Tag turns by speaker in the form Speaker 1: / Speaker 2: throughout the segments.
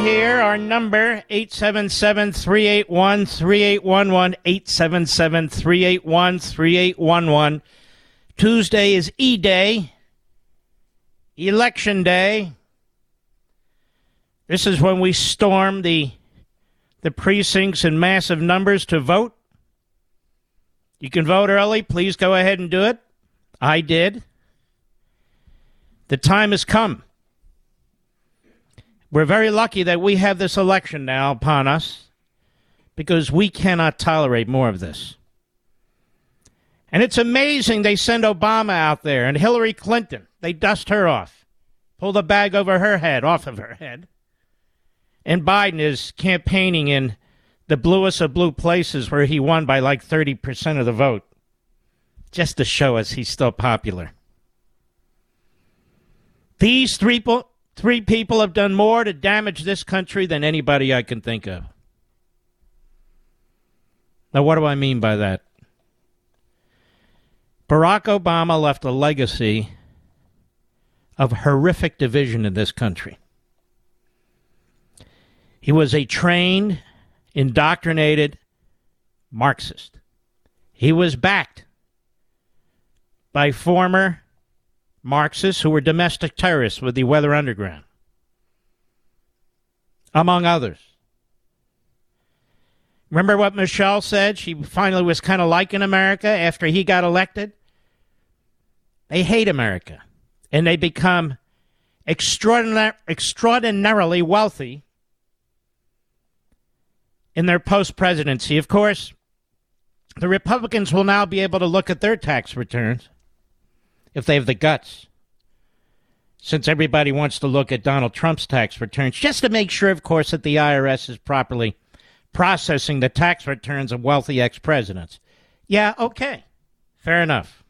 Speaker 1: Here. Our number, 877-381-3811, 877-381-3811. Tuesday is E-Day, Election Day. This is when we storm the, the precincts in massive numbers to vote. You can vote early. Please go ahead and do it. I did. The time has come. We're very lucky that we have this election now upon us because we cannot tolerate more of this. And it's amazing they send Obama out there and Hillary Clinton. They dust her off, pull the bag over her head, off of her head. And Biden is campaigning in the bluest of blue places where he won by like 30% of the vote, just to show us he's still popular. These three, po- three people have done more to damage this country than anybody I can think of. Now, what do I mean by that? Barack Obama left a legacy of horrific division in this country. He was a trained, indoctrinated Marxist. He was backed by former Marxists who were domestic terrorists with the Weather Underground, among others. Remember what Michelle said? She finally was kind of liking America after he got elected. They hate America, and they become extraordinar- extraordinarily wealthy in their post presidency. Of course, the Republicans will now be able to look at their tax returns if they have the guts. Since everybody wants to look at Donald Trump's tax returns, just to make sure, of course, that the IRS is properly processing the tax returns of wealthy ex presidents. Yeah, okay. Fair enough.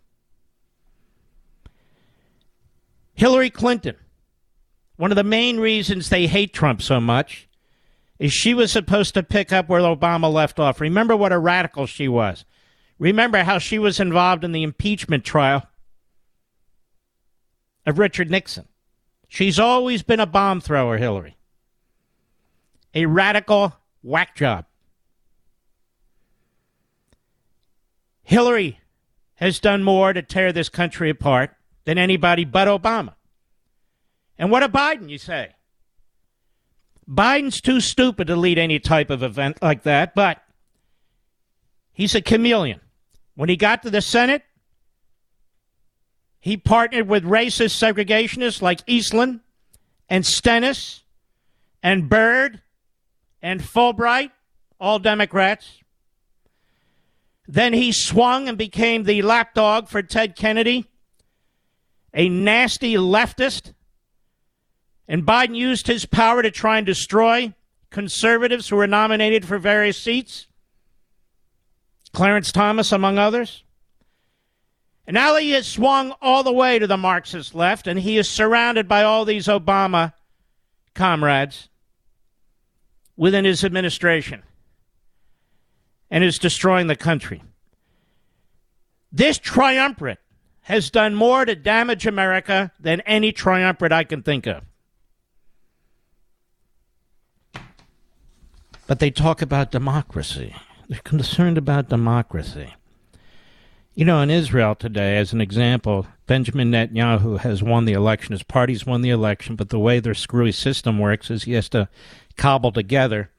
Speaker 1: Hillary Clinton. One of the main reasons they hate Trump so much is she was supposed to pick up where Obama left off. Remember what a radical she was. Remember how she was involved in the impeachment trial of Richard Nixon. She's always been a bomb thrower, Hillary. A radical whack job. Hillary has done more to tear this country apart than anybody but Obama. And what of Biden, you say? Biden's too stupid to lead any type of event like that, but he's a chameleon. When he got to the Senate, he partnered with racist segregationists like Eastland and Stennis and Byrd and Fulbright, all Democrats. Then he swung and became the lapdog for Ted Kennedy a nasty leftist. And Biden used his power to try and destroy conservatives who were nominated for various seats. Clarence Thomas, among others. And now he has swung all the way to the Marxist left, and he is surrounded by all these Obama comrades within his administration and is destroying the country. This triumvirate has done more to damage America than any triumvirate I can think of. But they talk about democracy. They're concerned about democracy. You know, in Israel today, as an example, Benjamin Netanyahu has won the election. His party's won the election, but the way their screwy system works is he has to cobble together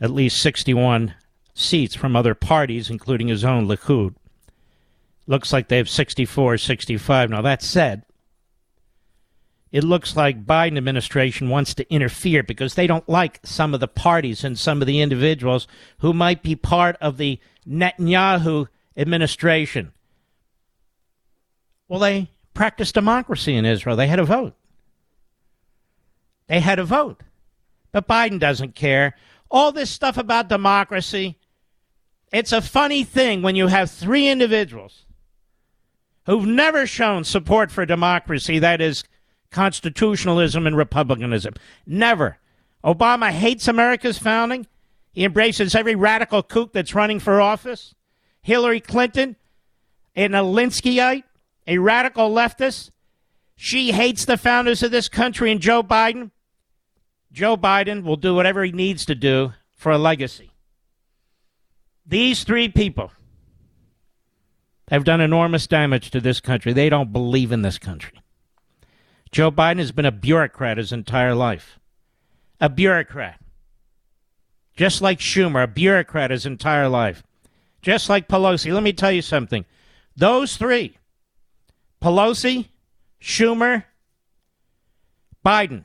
Speaker 1: at least 61 seats from other parties, including his own Likud. Looks like they have 64, 65. Now, that said, it looks like Biden administration wants to interfere because they don't like some of the parties and some of the individuals who might be part of the Netanyahu administration. Well, they practiced democracy in Israel. They had a vote. They had a vote. But Biden doesn't care. All this stuff about democracy, it's a funny thing when you have three individuals who've never shown support for democracy, that is, constitutionalism and republicanism. Never. Obama hates America's founding. He embraces every radical kook that's running for office. Hillary Clinton, an Alinskyite, a radical leftist. She hates the founders of this country and Joe Biden. Joe Biden will do whatever he needs to do for a legacy. These three people have done enormous damage to this country. They don't believe in this country. Joe Biden has been a bureaucrat his entire life. A bureaucrat. Just like Schumer, a bureaucrat his entire life just like Pelosi. Let me tell you something. Those three, Pelosi, Schumer, Biden,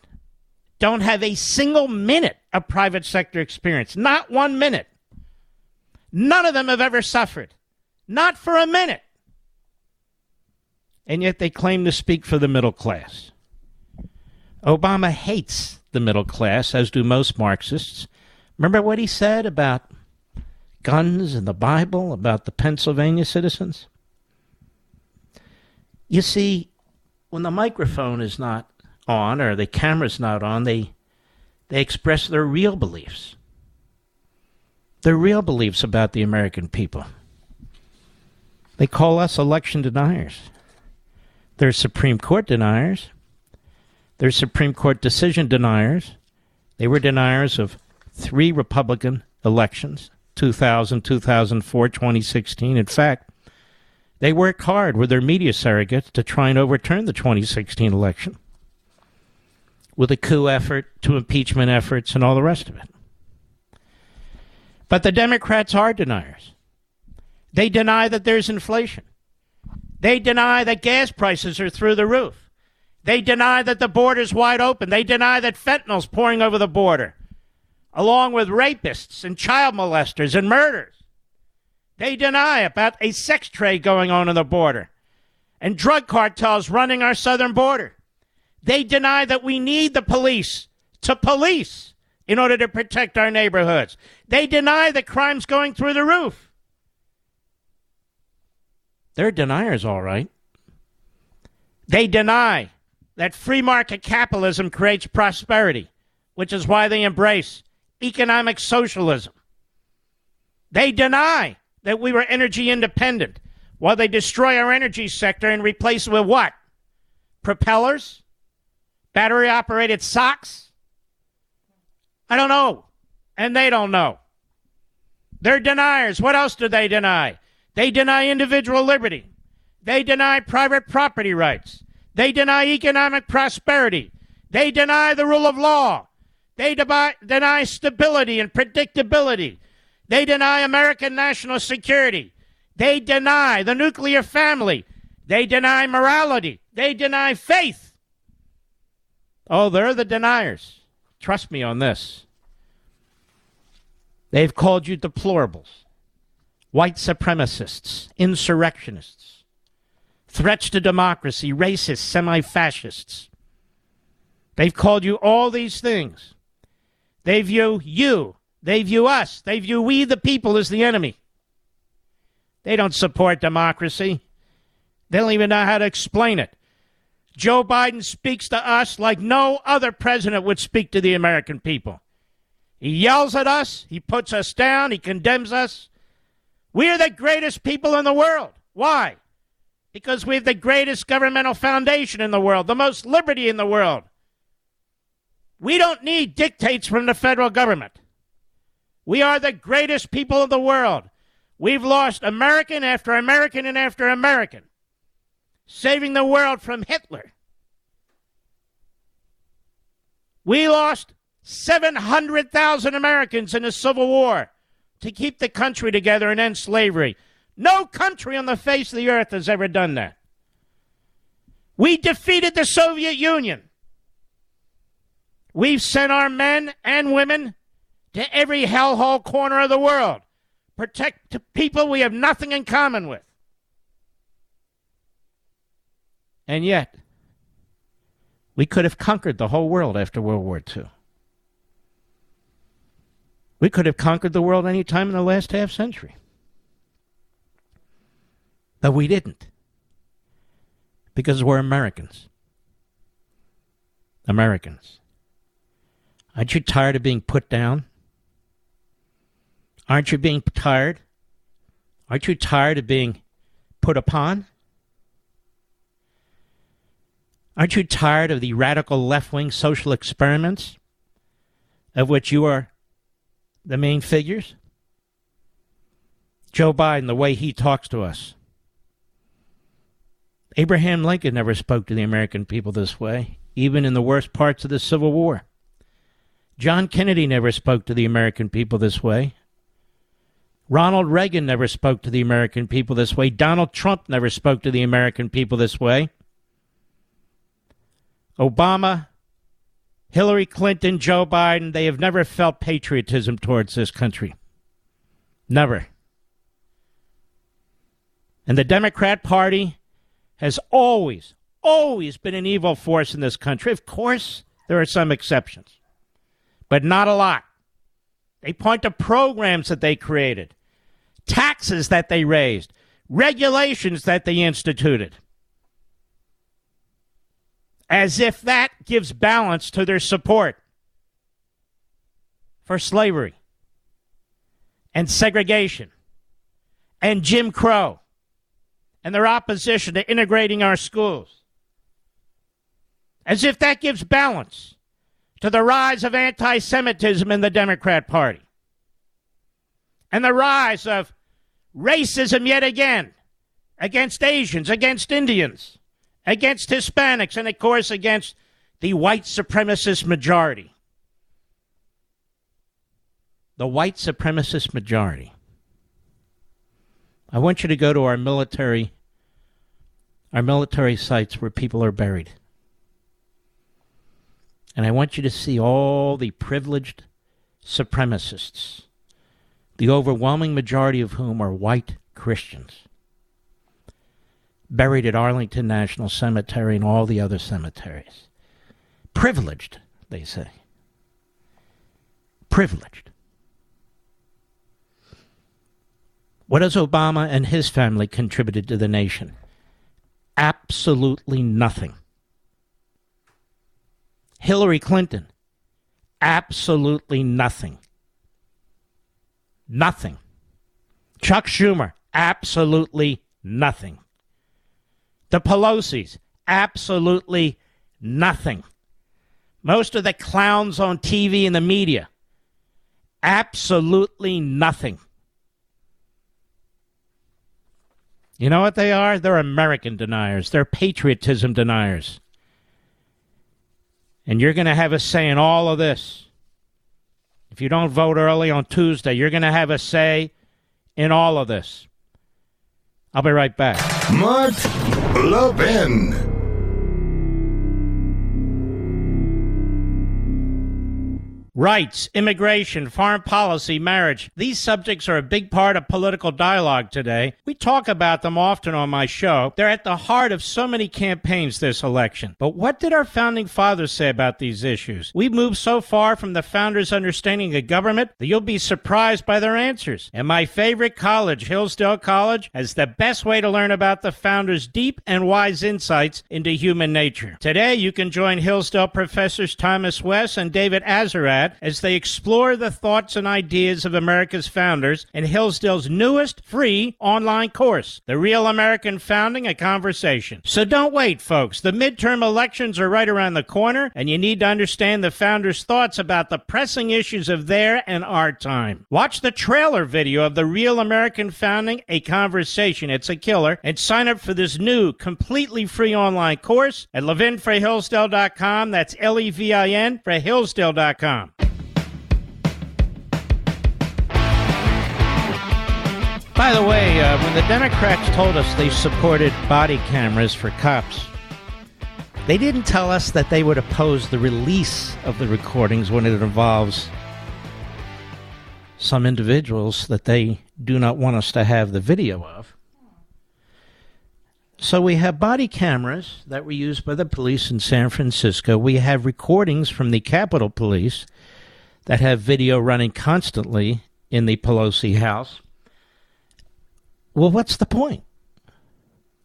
Speaker 1: don't have a single minute of private sector experience. Not one minute. None of them have ever suffered. Not for a minute. And yet they claim to speak for the middle class. Obama hates the middle class, as do most Marxists. Remember what he said about guns in the Bible about the Pennsylvania citizens? You see, when the microphone is not on or the camera's not on, they they express their real beliefs. Their real beliefs about the American people. They call us election deniers. They're Supreme Court deniers. They're Supreme Court decision deniers. They were deniers of three Republican elections 2000, 2004, 2016. In fact, they worked hard with their media surrogates to try and overturn the 2016 election with a coup effort to impeachment efforts and all the rest of it. But the Democrats are deniers. They deny that there's inflation. They deny that gas prices are through the roof. They deny that the border's wide open. They deny that fentanyl's pouring over the border along with rapists and child molesters and murders. They deny about a sex trade going on on the border and drug cartels running our southern border. They deny that we need the police to police in order to protect our neighborhoods. They deny that crime's going through the roof. They're deniers, all right. They deny that free market capitalism creates prosperity, which is why they embrace economic socialism. They deny that we were energy independent while they destroy our energy sector and replace it with what? Propellers? Battery operated socks? I don't know. And they don't know. They're deniers. What else do they deny? They deny individual liberty. They deny private property rights. They deny economic prosperity. They deny the rule of law. They deny stability and predictability. They deny American national security. They deny the nuclear family. They deny morality. They deny faith. Oh, they're the deniers. Trust me on this. They've called you deplorables, white supremacists, insurrectionists, threats to democracy, racists, semi fascists. They've called you all these things. They view you, they view us, they view we, the people, as the enemy. They don't support democracy. They don't even know how to explain it. Joe Biden speaks to us like no other president would speak to the American people. He yells at us, he puts us down, he condemns us. We are the greatest people in the world. Why? Because we have the greatest governmental foundation in the world, the most liberty in the world. We don't need dictates from the federal government. We are the greatest people in the world. We've lost American after American and after American, saving the world from Hitler. We lost 700,000 Americans in the Civil War to keep the country together and end slavery. No country on the face of the earth has ever done that. We defeated the Soviet Union. We've sent our men and women to every hellhole corner of the world. Protect people we have nothing in common with. And yet, we could have conquered the whole world after World War II. We could have conquered the world any time in the last half century. But we didn't. Because we're Americans. Americans. Aren't you tired of being put down? Aren't you being tired? Aren't you tired of being put upon? Aren't you tired of the radical left wing social experiments of which you are the main figures? Joe Biden, the way he talks to us. Abraham Lincoln never spoke to the American people this way, even in the worst parts of the Civil War. John Kennedy never spoke to the American people this way. Ronald Reagan never spoke to the American people this way. Donald Trump never spoke to the American people this way. Obama, Hillary Clinton, Joe Biden, they have never felt patriotism towards this country. Never. And the Democrat Party has always, always been an evil force in this country. Of course, there are some exceptions but not a lot. They point to programs that they created, taxes that they raised, regulations that they instituted, as if that gives balance to their support for slavery and segregation and Jim Crow and their opposition to integrating our schools. As if that gives balance to the rise of anti Semitism in the Democrat Party and the rise of racism yet again against Asians, against Indians, against Hispanics, and of course against the white supremacist majority. The white supremacist majority. I want you to go to our military our military sites where people are buried. And I want you to see all the privileged supremacists, the overwhelming majority of whom are white Christians, buried at Arlington National Cemetery and all the other cemeteries. Privileged, they say. Privileged. What has Obama and his family contributed to the nation? Absolutely nothing. Hillary Clinton? Absolutely nothing. Nothing. Chuck Schumer? Absolutely nothing. The Pelosi's? Absolutely nothing. Most of the clowns on TV and the media? Absolutely nothing. You know what they are? They're American deniers. They're patriotism deniers. And you're going to have a say in all of this. If you don't vote early on Tuesday, you're going to have a say in all of this. I'll be right back.
Speaker 2: Mark Levin.
Speaker 1: Rights, immigration, foreign policy, marriage. These subjects are a big part of political dialogue today. We talk about them often on my show. They're at the heart of so many campaigns this election. But what did our founding fathers say about these issues? We've moved so far from the founders' understanding of government that you'll be surprised by their answers. And my favorite college, Hillsdale College, has the best way to learn about the founders' deep and wise insights into human nature. Today, you can join Hillsdale professors Thomas West and David As they explore the thoughts and ideas of America's founders in Hillsdale's newest free online course, The Real American Founding, a Conversation. So don't wait, folks. The midterm elections are right around the corner, and you need to understand the founders' thoughts about the pressing issues of their and our time. Watch the trailer video of The Real American Founding, a Conversation. It's a killer. And sign up for this new, completely free online course at levinforhillsdale.com. That's L E V I N for Hillsdale.com. By the way, uh, when the Democrats told us they supported body cameras for cops, they didn't tell us that they would oppose the release of the recordings when it involves some individuals that they do not want us to have the video of. So we have body cameras that were used by the police in San Francisco. We have recordings from the Capitol Police that have video running constantly in the Pelosi house. Well, what's the point?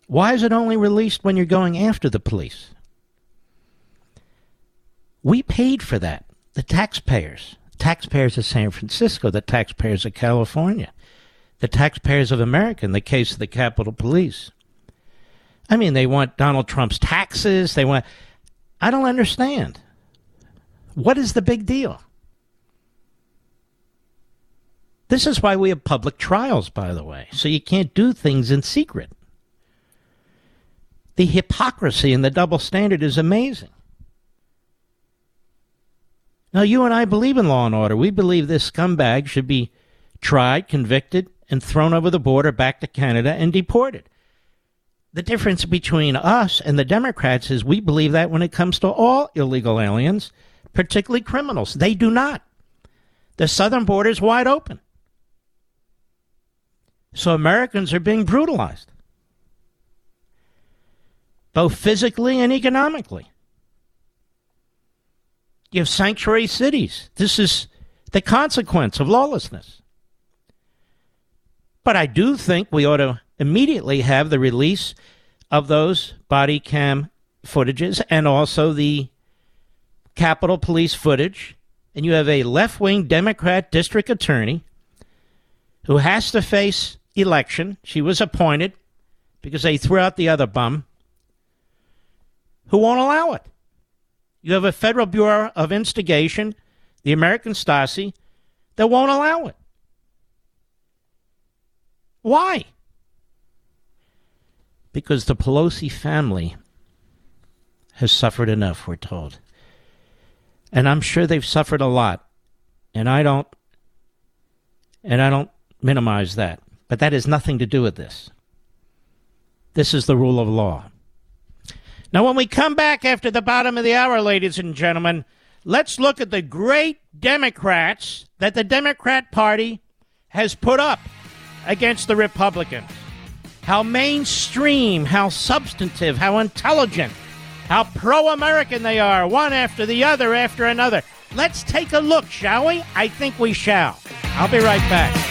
Speaker 1: Why is it only released when you're going after the police? We paid for that. The taxpayers. Taxpayers of San Francisco, the taxpayers of California, the taxpayers of America in the case of the Capitol Police. I mean, they want Donald Trump's taxes. They want. I don't understand. What is the big deal? This is why we have public trials, by the way, so you can't do things in secret. The hypocrisy and the double standard is amazing. Now, you and I believe in law and order. We believe this scumbag should be tried, convicted, and thrown over the border back to Canada and deported. The difference between us and the Democrats is we believe that when it comes to all illegal aliens, particularly criminals. They do not. The southern border is wide open. So Americans are being brutalized, both physically and economically. You have sanctuary cities. This is the consequence of lawlessness. But I do think we ought to immediately have the release of those body cam footages and also the Capitol Police footage. And you have a left wing Democrat district attorney who has to face election. She was appointed because they threw out the other bum who won't allow it. You have a Federal Bureau of Instigation, the American Stasi, that won't allow it. Why? Because the Pelosi family has suffered enough, we're told. And I'm sure they've suffered a lot. And I don't and I don't minimize that. But that has nothing to do with this. This is the rule of law. Now, when we come back after the bottom of the hour, ladies and gentlemen, let's look at the great Democrats that the Democrat Party has put up against the Republicans. How mainstream, how substantive, how intelligent, how pro American they are, one after the other after another. Let's take a look, shall we? I think we shall. I'll be right back.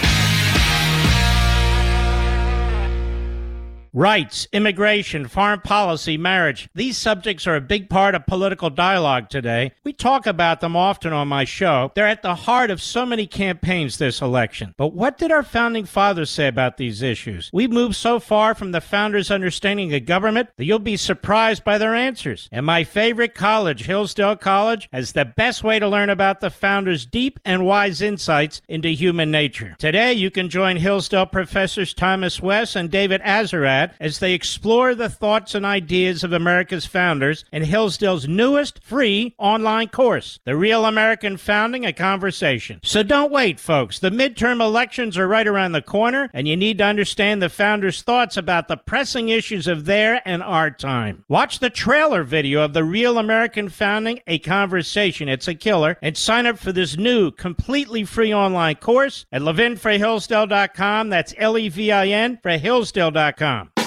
Speaker 1: Rights, immigration, foreign policy, marriage. These subjects are a big part of political dialogue today. We talk about them often on my show. They're at the heart of so many campaigns this election. But what did our founding fathers say about these issues? We've moved so far from the founders' understanding of government that you'll be surprised by their answers. And my favorite college, Hillsdale College, has the best way to learn about the founders' deep and wise insights into human nature. Today, you can join Hillsdale professors Thomas West and David Azerrad as they explore the thoughts and ideas of America's founders in Hillsdale's newest free online course, The Real American Founding, a Conversation. So don't wait, folks. The midterm elections are right around the corner, and you need to understand the founders' thoughts about the pressing issues of their and our time. Watch the trailer video of The Real American Founding, a Conversation. It's a killer. And sign up for this new, completely free online course at levinforhillsdale.com. That's L E V I N for Hillsdale.com.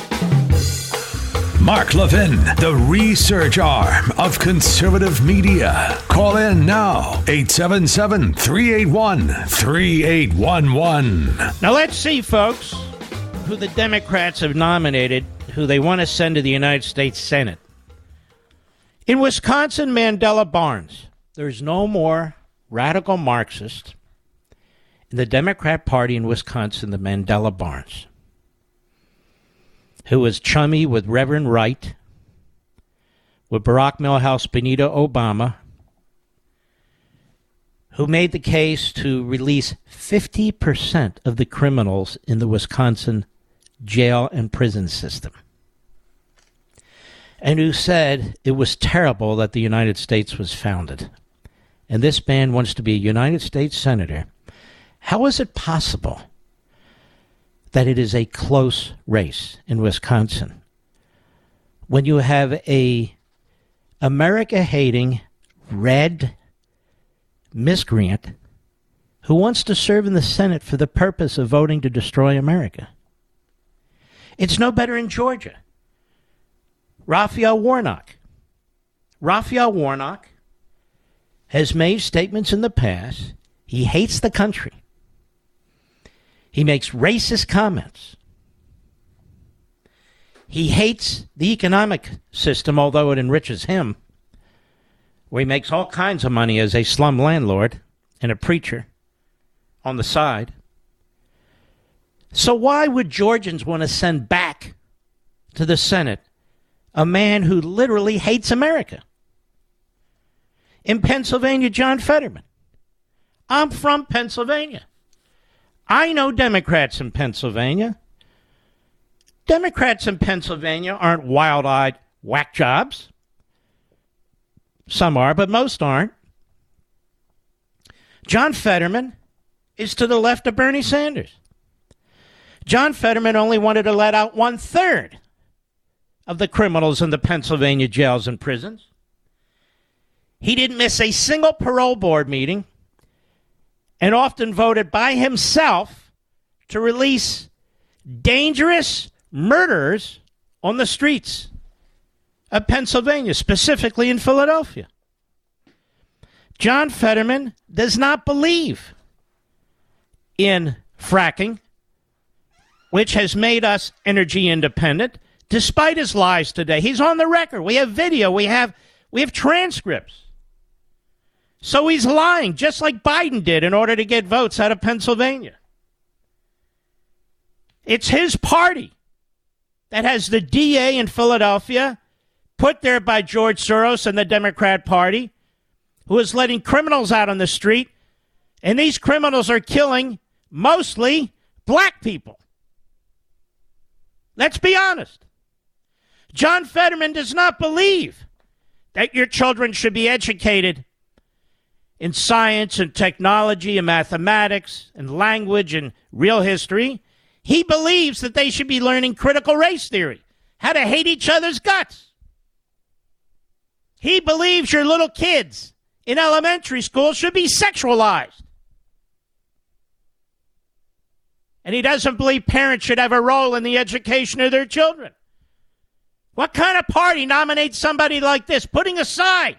Speaker 3: Mark Levin, the research arm of conservative media. Call in now, 877 381 3811.
Speaker 1: Now let's see, folks, who the Democrats have nominated, who they want to send to the United States Senate. In Wisconsin, Mandela Barnes, there's no more radical Marxist in the Democrat Party in Wisconsin than Mandela Barnes who was chummy with Reverend Wright, with Barack Milhous Benito Obama, who made the case to release 50% of the criminals in the Wisconsin jail and prison system. And who said it was terrible that the United States was founded. And this man wants to be a United States Senator. How is it possible that it is a close race in Wisconsin. When you have a America hating red miscreant who wants to serve in the Senate for the purpose of voting to destroy America. It's no better in Georgia. Raphael Warnock. Raphael Warnock has made statements in the past. He hates the country. He makes racist comments. He hates the economic system, although it enriches him, where he makes all kinds of money as a slum landlord and a preacher on the side. So, why would Georgians want to send back to the Senate a man who literally hates America? In Pennsylvania, John Fetterman. I'm from Pennsylvania. I know Democrats in Pennsylvania. Democrats in Pennsylvania aren't wild eyed whack jobs. Some are, but most aren't. John Fetterman is to the left of Bernie Sanders. John Fetterman only wanted to let out one third of the criminals in the Pennsylvania jails and prisons. He didn't miss a single parole board meeting and often voted by himself to release dangerous murderers on the streets of Pennsylvania, specifically in Philadelphia. John Fetterman does not believe in fracking, which has made us energy independent, despite his lies today. He's on the record. We have video, we have we have transcripts. So he's lying, just like Biden did in order to get votes out of Pennsylvania. It's his party that has the DA in Philadelphia, put there by George Soros and the Democrat Party, who is letting criminals out on the street. And these criminals are killing mostly black people. Let's be honest. John Fetterman does not believe that your children should be educated in science and technology and mathematics and language and real history. He believes that they should be learning critical race theory, how to hate each other's guts. He believes your little kids in elementary school should be sexualized. And he doesn't believe parents should have a role in the education of their children. What kind of party nominates somebody like this, putting aside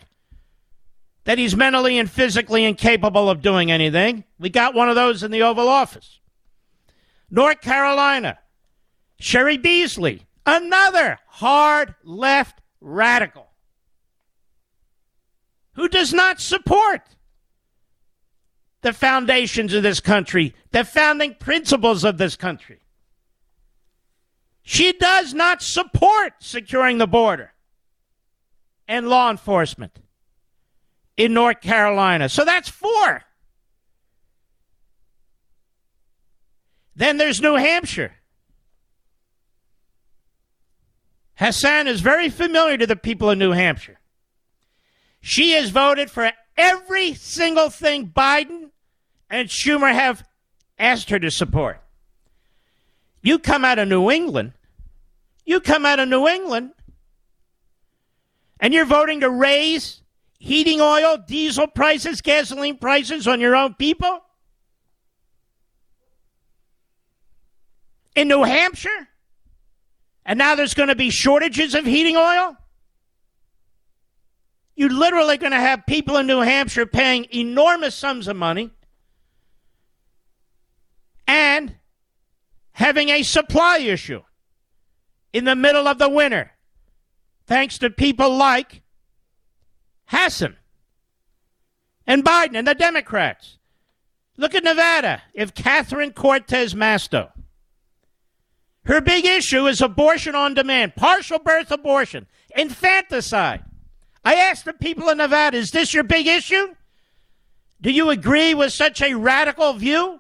Speaker 1: that he's mentally and physically incapable of doing anything. We got one of those in the Oval Office. North Carolina, Cheri Beasley, another hard left radical who does not support the foundations of this country, the founding principles of this country. She does not support securing the border and law enforcement in North Carolina. So that's four. Then there's New Hampshire. Hassan is very familiar to the people of New Hampshire. She has voted for every single thing Biden and Schumer have asked her to support. You come out of New England, you come out of New England, and you're voting to raise heating oil, diesel prices, gasoline prices on your own people? In New Hampshire? And now there's going to be shortages of heating oil? You're literally going to have people in New Hampshire paying enormous sums of money and having a supply issue in the middle of the winter, thanks to people like Hassan and Biden and the Democrats. Look at Nevada. If Catherine Cortez Masto, her big issue is abortion on demand, partial birth abortion, infanticide. I asked the people in Nevada, is this your big issue? Do you agree with such a radical view?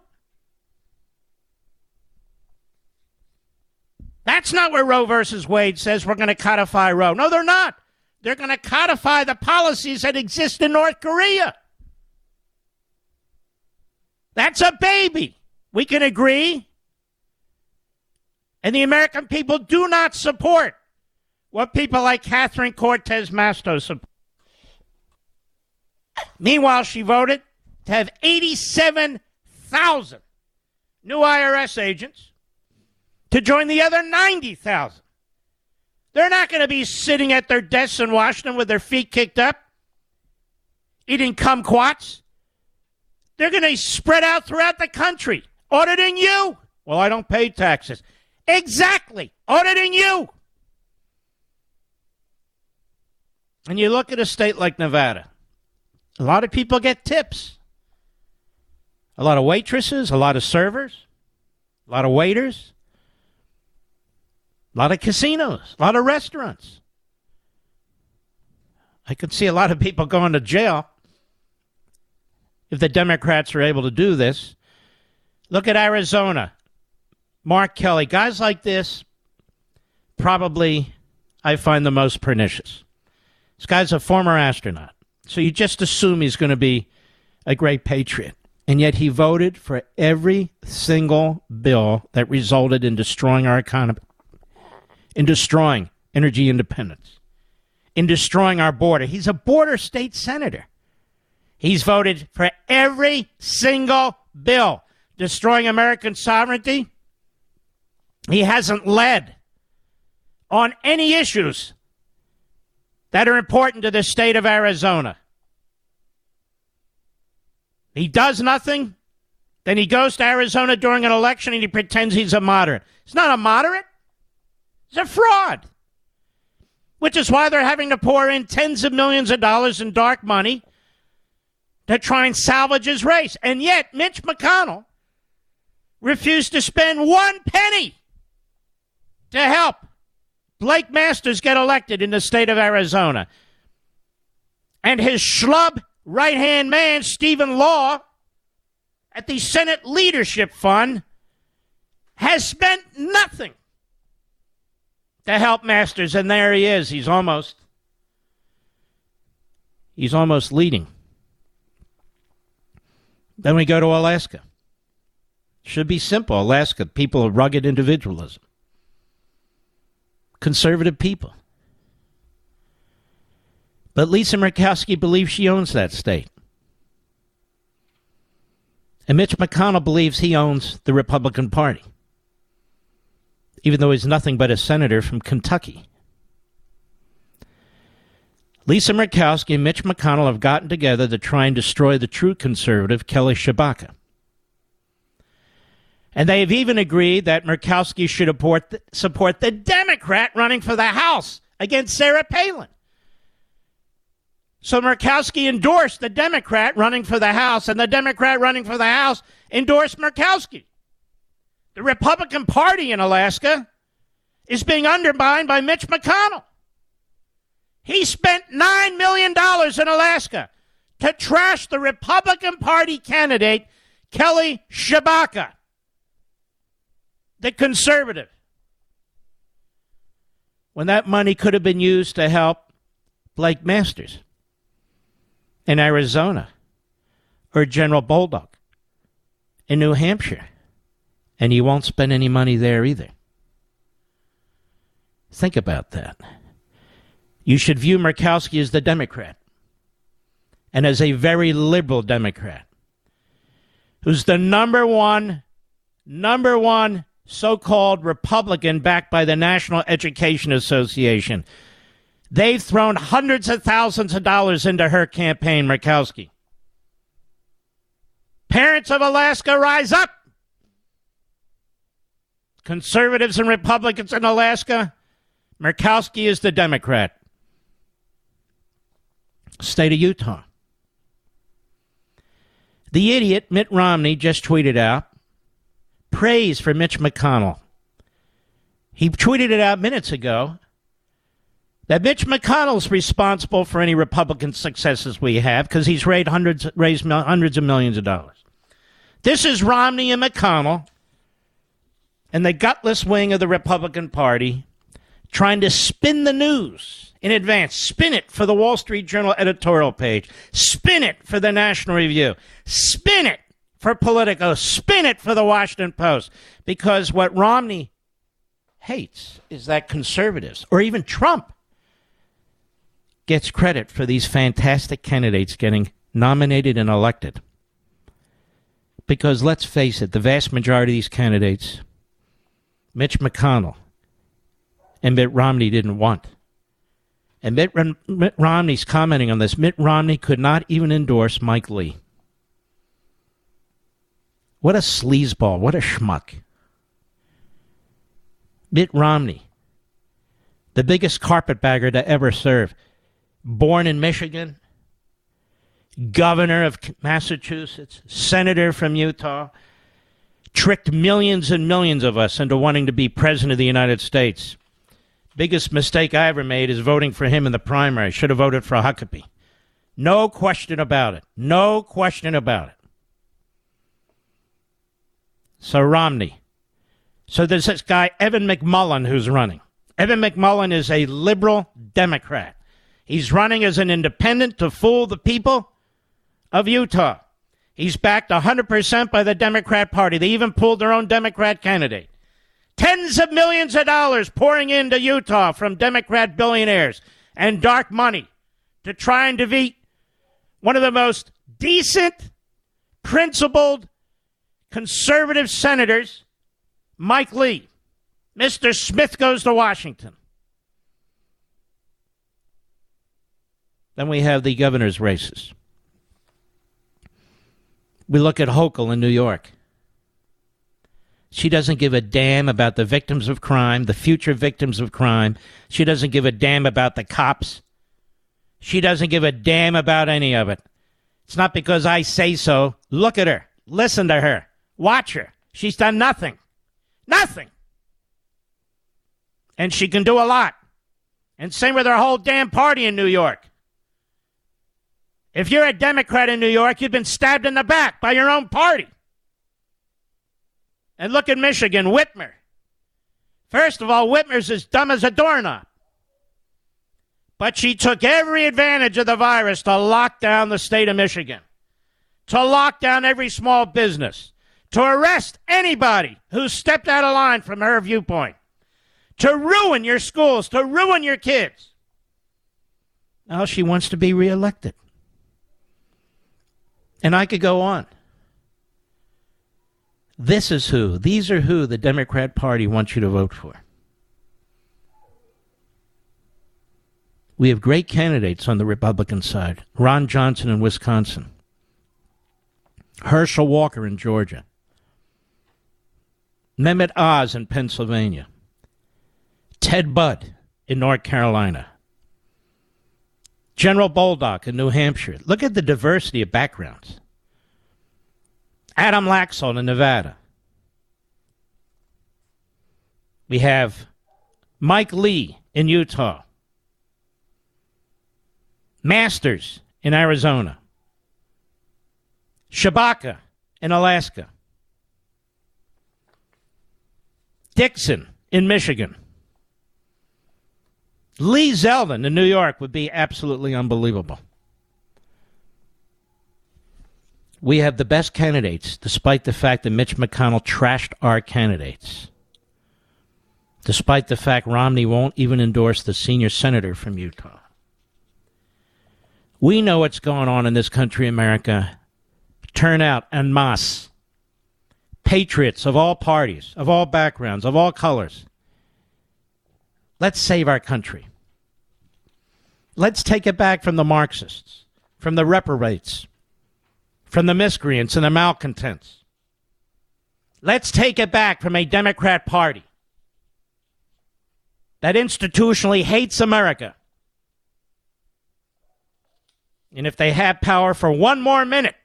Speaker 1: That's not where Roe versus Wade says we're going to codify Roe. No, they're not. They're going to codify the policies that exist in North Korea. That's a baby. We can agree. And the American people do not support what people like Catherine Cortez Masto support. Meanwhile, she voted to have 87,000 new IRS agents to join the other 90,000. They're not going to be sitting at their desks in Washington with their feet kicked up, eating kumquats. They're going to spread out throughout the country, auditing you. Well, I don't pay taxes. Exactly, auditing you. And you look at a state like Nevada, a lot of people get tips. A lot of waitresses, a lot of servers, a lot of waiters. A lot of casinos, a lot of restaurants. I could see a lot of people going to jail if the Democrats are able to do this. Look at Arizona. Mark Kelly. Guys like this, probably I find the most pernicious. This guy's a former astronaut. So you just assume he's going to be a great patriot. And yet he voted for every single bill that resulted in destroying our economy in destroying energy independence, in destroying our border. He's a border state senator. He's voted for every single bill destroying American sovereignty. He hasn't led on any issues that are important to the state of Arizona. He does nothing, then he goes to Arizona during an election and he pretends he's a moderate. He's not a moderate. It's a fraud. Which is why they're having to pour in tens of millions of dollars in dark money to try and salvage his race. And yet, Mitch McConnell refused to spend one penny to help Blake Masters get elected in the state of Arizona. And his schlub right hand man, Steven Law, at the Senate Leadership Fund, has spent nothing to help Masters, and there he is. He's almost he's almost leading. Then we go to Alaska. Should be simple. Alaska, people of rugged individualism. Conservative people. But Lisa Murkowski believes she owns that state. And Mitch McConnell believes he owns the Republican Party even though he's nothing but a senator from Kentucky. Lisa Murkowski and Mitch McConnell have gotten together to try and destroy the true conservative, Kelly Tshibaka. And they have even agreed that Murkowski should support the, support the Democrat running for the House against Sarah Palin. So Murkowski endorsed the Democrat running for the House, and the Democrat running for the House endorsed Murkowski. The Republican Party in Alaska is being undermined by Mitch McConnell. He spent $9 million in Alaska to trash the Republican Party candidate, Kelly Tshibaka, the conservative. when that money could have been used to help Blake Masters in Arizona or General Bolduc in New Hampshire. And you won't spend any money there either. Think about that. You should view Murkowski as the Democrat and as a very liberal Democrat who's the number one, number one so called Republican backed by the National Education Association. They've thrown hundreds of thousands of dollars into her campaign, Murkowski. Parents of Alaska, rise up! Conservatives and Republicans in Alaska, Murkowski is the Democrat. State of Utah. The idiot Mitt Romney just tweeted out praise for Mitch McConnell. He tweeted it out minutes ago that Mitch McConnell's responsible for any Republican successes we have because he's raised hundreds, raised hundreds of millions of dollars. This is Romney and McConnell and the gutless wing of the Republican Party trying to spin the news in advance. Spin it for the Wall Street Journal editorial page. Spin it for the National Review. Spin it for Politico. Spin it for the Washington Post. Because what Romney hates is that conservatives, or even Trump, gets credit for these fantastic candidates getting nominated and elected. Because let's face it, the vast majority of these candidates, Mitch McConnell and Mitt Romney didn't want. And Mitt, Mitt Romney's commenting on this. Mitt Romney could not even endorse Mike Lee. What a sleazeball. What a schmuck. Mitt Romney, the biggest carpetbagger to ever serve, born in Michigan, governor of Massachusetts, senator from Utah, tricked millions and millions of us into wanting to be president of the United States. Biggest mistake I ever made is voting for him in the primary. Should have voted for Huckabee. No question about it. No question about it. So Romney. So there's this guy, Evan McMullin, who's running. Evan McMullin is a liberal Democrat. He's running as an independent to fool the people of Utah. He's backed 100% by the Democrat Party. They even pulled their own Democrat candidate. Tens of millions of dollars pouring into Utah from Democrat billionaires and dark money to try and defeat one of the most decent, principled, conservative senators, Mike Lee. Mr. Smith goes to Washington. Then we have the governor's races. We look at Hochul in New York. She doesn't give a damn about the victims of crime, the future victims of crime. She doesn't give a damn about the cops. She doesn't give a damn about any of it. It's not because I say so. Look at her. Listen to her. Watch her. She's done nothing. Nothing. And she can do a lot. And same with her whole damn party in New York. If you're a Democrat in New York, you've been stabbed in the back by your own party. And look at Michigan, Whitmer. First of all, Whitmer's as dumb as a doorknob. But she took every advantage of the virus to lock down the state of Michigan, to lock down every small business, to arrest anybody who stepped out of line from her viewpoint, to ruin your schools, to ruin your kids. Now she wants to be reelected. And I could go on. This is who, these are who the Democrat Party wants you to vote for. We have great candidates on the Republican side. Ron Johnson in Wisconsin, Herschel Walker in Georgia, Mehmet Oz in Pennsylvania, Ted Budd in North Carolina, General Bolduc in New Hampshire. Look at the diversity of backgrounds. Adam Laxalt in Nevada. We have Mike Lee in Utah. Masters in Arizona. Tshibaka in Alaska. Dixon in Michigan. Lee Zeldin in New York would be absolutely unbelievable. We have the best candidates, despite the fact that Mitch McConnell trashed our candidates. Despite the fact Romney won't even endorse the senior senator from Utah. We know what's going on in this country, America. Turn out en masse. Patriots of all parties, of all backgrounds, of all colors. Let's save our country. Let's take it back from the Marxists, from the reprobates, from the miscreants and the malcontents. Let's take it back from a Democrat Party that institutionally hates America. And if they have power for one more minute,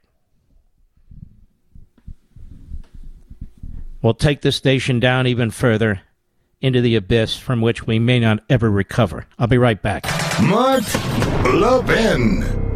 Speaker 1: we'll take this station down even further into the abyss from which we may not ever recover. I'll be right back.
Speaker 2: Mark Levin.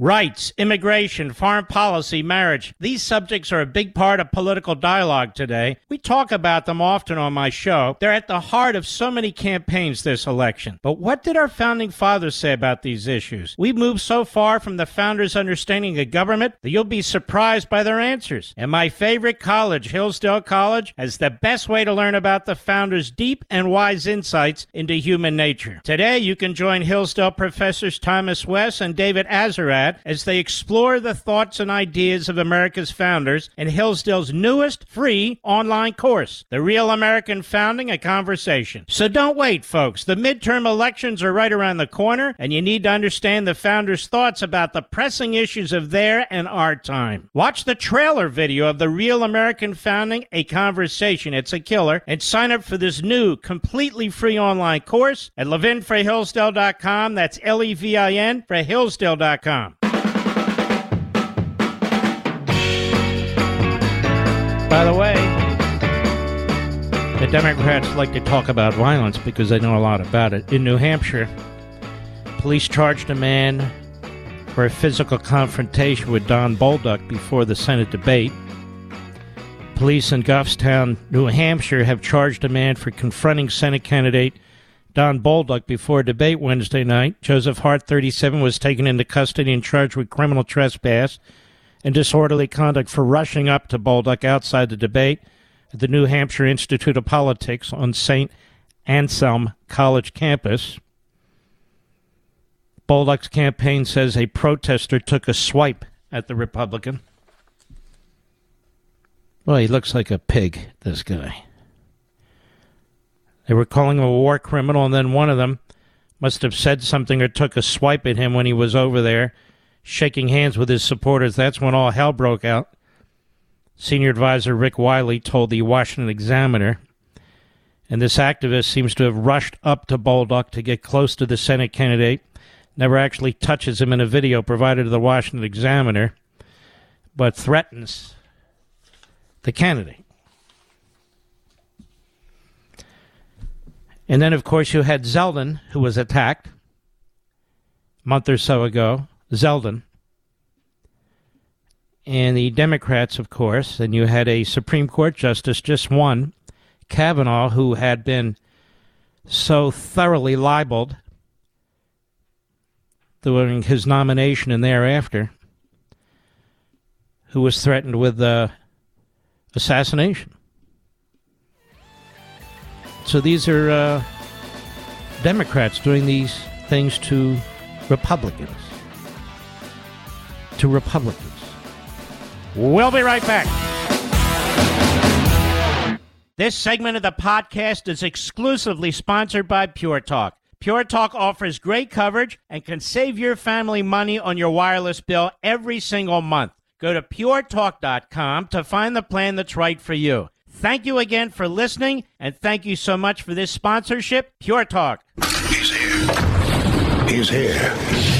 Speaker 1: Rights, immigration, foreign policy, marriage. These subjects are a big part of political dialogue today. We talk about them often on my show. They're at the heart of so many campaigns this election. But what did our founding fathers say about these issues? We've moved so far from the founders' understanding of government that you'll be surprised by their answers. And my favorite college, Hillsdale College, has the best way to learn about the founders' deep and wise insights into human nature. Today, you can join Hillsdale professors Thomas West and David As they explore the thoughts and ideas of America's founders in Hillsdale's newest free online course, The Real American Founding, a Conversation. So don't wait, folks. The midterm elections are right around the corner, and you need to understand the founders' thoughts about the pressing issues of their and our time. Watch the trailer video of The Real American Founding, a Conversation. It's a killer. And sign up for this new, completely free online course at levinforhillsdale.com. That's L E V I N for Hillsdale.com. the Democrats like to talk about violence because they know a lot about it. In New Hampshire, police charged a man for a physical confrontation with Don Bolduc before the Senate debate. Police in Goffstown, New Hampshire, have charged a man for confronting Senate candidate Don Bolduc before a debate Wednesday night. Joseph Hart, 37, was taken into custody and charged with criminal trespass and disorderly conduct for rushing up to Bolduc outside the debate at the New Hampshire Institute of Politics on St. Anselm College campus. Bolduc's campaign says a protester took a swipe at the Republican. Well, he looks like a pig, this guy. They were calling him a war criminal, and then one of them must have said something or took a swipe at him when he was over there shaking hands with his supporters. That's when all hell broke out. Senior advisor Rick Wiley told the Washington Examiner. And this activist seems to have rushed up to Bolduc to get close to the Senate candidate. Never actually touches him in a video provided to the Washington Examiner, but threatens the candidate. And then, of course, you had Zeldin, who was attacked a month or so ago. Zeldin. And the Democrats, of course, and you had a Supreme Court justice, just one, Kavanaugh, who had been so thoroughly libeled during his nomination and thereafter, who was threatened with uh, assassination. So these are uh, Democrats doing these things to Republicans to Republicans. We'll be right back. This segment of the podcast is exclusively sponsored by Pure Talk. Pure Talk offers great coverage and can save your family money on your wireless bill every single month. Go to puretalk.com to find the plan that's right for you. Thank you again for listening, and thank you so much for this sponsorship, Pure Talk.
Speaker 2: He's here. He's here.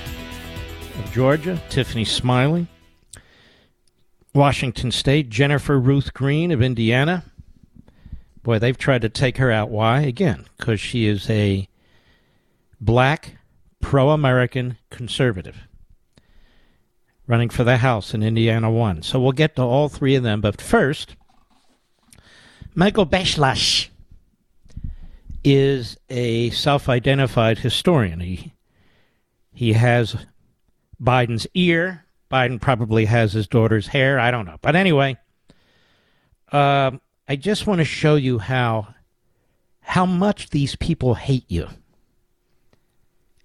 Speaker 1: of Georgia, Tiffany Smiley, Washington State, Jennifer Ruth Green of Indiana. Boy, they've tried to take her out. Why? Again, because she is a black, pro American conservative running for the House in Indiana 1. So we'll get to all three of them. But first, Michael Beschloss is a self identified historian. He, he has Biden's ear. Biden probably has his daughter's hair. I don't know. But anyway, uh, I just want to show you how how much these people hate you.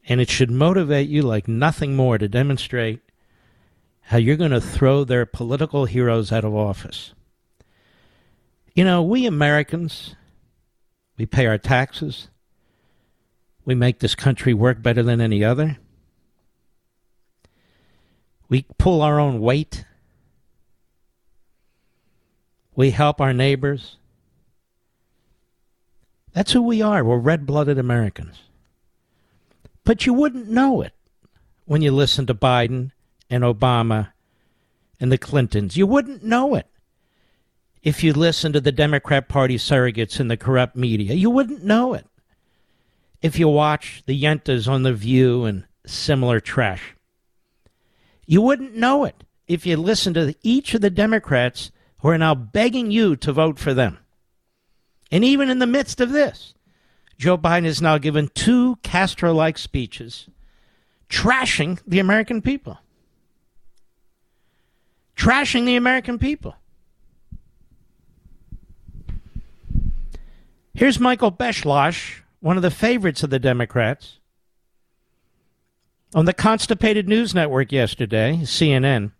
Speaker 1: And it should motivate you like nothing more to demonstrate how you're going to throw their political heroes out of office. You know, we Americans, we pay our taxes, we make this country work better than any other. We pull our own weight. We help our neighbors. That's who we are. We're red blooded Americans. But you wouldn't know it when you listen to Biden and Obama and the Clintons. You wouldn't know it if you listen to the Democrat Party surrogates in the corrupt media. You wouldn't know it if you watch the Yentas on The View and similar trash. You wouldn't know it if you listened to each of the Democrats who are now begging you to vote for them. And even in the midst of this, Joe Biden has now given two Castro like speeches trashing the American people trashing the American people. Here's Michael Beschloss, one of the favorites of the Democrats, on the Constipated News Network yesterday, CNN.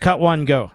Speaker 1: Cut one, go.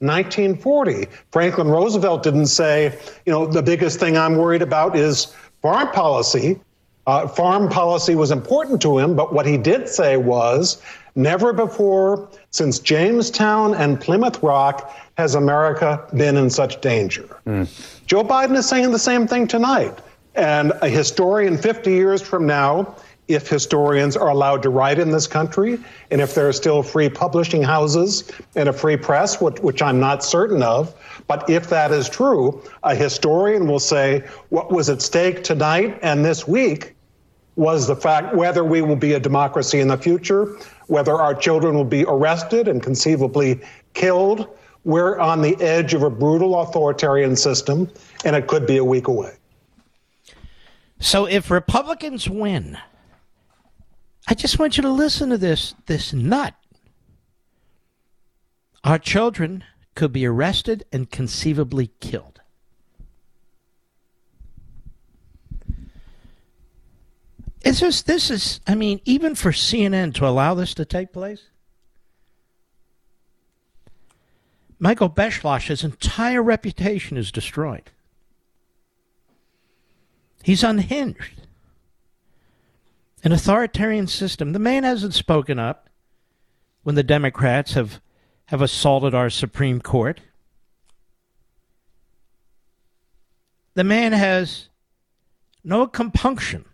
Speaker 4: 1940. Franklin Roosevelt didn't say, you know, the biggest thing I'm worried about is foreign policy. Uh, farm policy was important to him, but what he did say was Never before since Jamestown and Plymouth Rock has America been in such danger. Mm. Joe Biden is saying the same thing tonight. And a historian 50 years from now, if historians are allowed to write in this country, and if there are still free publishing houses and a free press, which, which, I'm not certain of, but if that is true, a historian will say what was at stake tonight and this week was the fact whether we will be a democracy in the future, whether our children will be arrested and conceivably killed. We're on the edge of a brutal authoritarian system, and it could be a week away.
Speaker 1: So if Republicans win, I just want you to listen to this this nut. Our children could be arrested and conceivably killed. Is this this is I mean, even for CNN to allow this to take place? Michael Beschloss's entire reputation is destroyed. He's unhinged. An authoritarian system. The man hasn't spoken up when the Democrats have, have assaulted our Supreme Court. The man has no compunction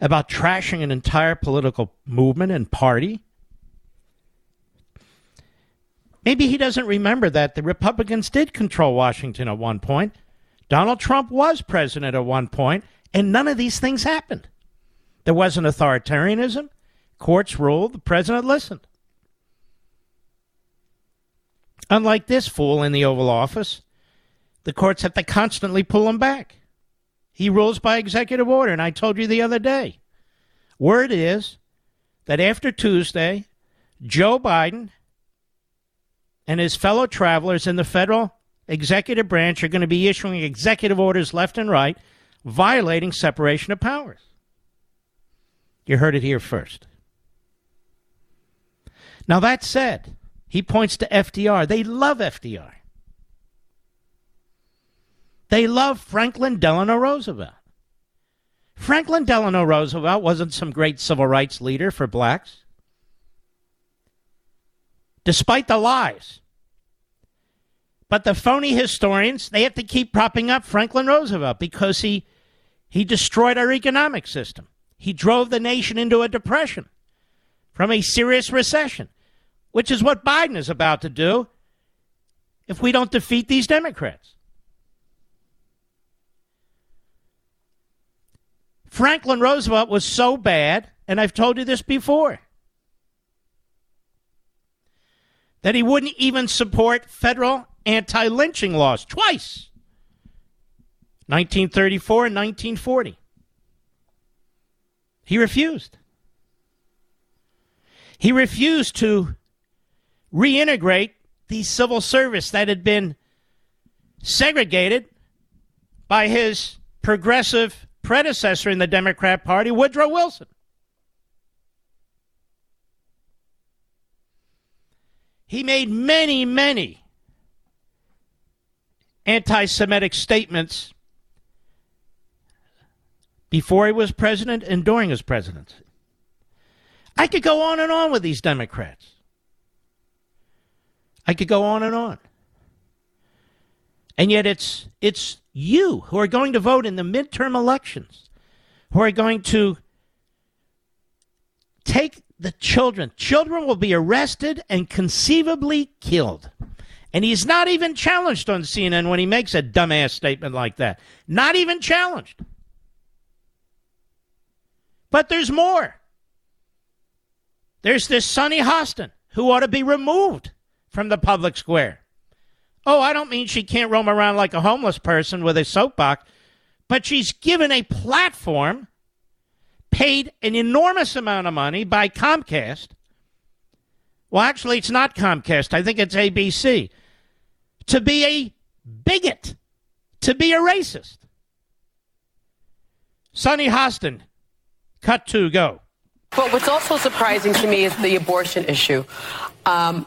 Speaker 1: about trashing an entire political movement and party. Maybe he doesn't remember that the Republicans did control Washington at one point. Donald Trump was president at one point, and none of these things happened. There wasn't authoritarianism. Courts ruled, the president listened. Unlike this fool in the Oval Office, the courts have to constantly pull him back. He rules by executive order. And I told you the other day word is that after Tuesday, Joe Biden and his fellow travelers in the federal executive branch are going to be issuing executive orders left and right, violating separation of powers. You heard it here first. Now, that said, he points to FDR. They love FDR. They love Franklin Delano Roosevelt. Franklin Delano Roosevelt wasn't some great civil rights leader for blacks. despite the lies. But the phony historians, they have to keep propping up Franklin Roosevelt because he he destroyed our economic system. He drove the nation into a depression from a serious recession, which is what Biden is about to do if we don't defeat these Democrats. Franklin Roosevelt was so bad, and I've told you this before, that he wouldn't even support federal anti lynching laws twice 1934 and 1940. He refused. He refused to reintegrate the civil service that had been segregated by his progressive predecessor in the Democrat Party, Woodrow Wilson. He made many, many anti Semitic statements before he was president and during his presidency. I could go on and on with these Democrats. I could go on and on. And yet it's it's you who are going to vote in the midterm elections, who are going to take the children. Children will be arrested and conceivably killed. And he's not even challenged on CNN when he makes a dumbass statement like that. Not even challenged. But there's more. There's this Sunny Hostin who ought to be removed from the public square. Oh, I don't mean she can't roam around like a homeless person with a soapbox, but she's given a platform, paid an enormous amount of money by Comcast. Well, actually, it's not Comcast. I think it's ABC. To be a bigot, to be a racist. Sunny Hostin, cut to go.
Speaker 5: But what's also surprising to me is the abortion issue. Um,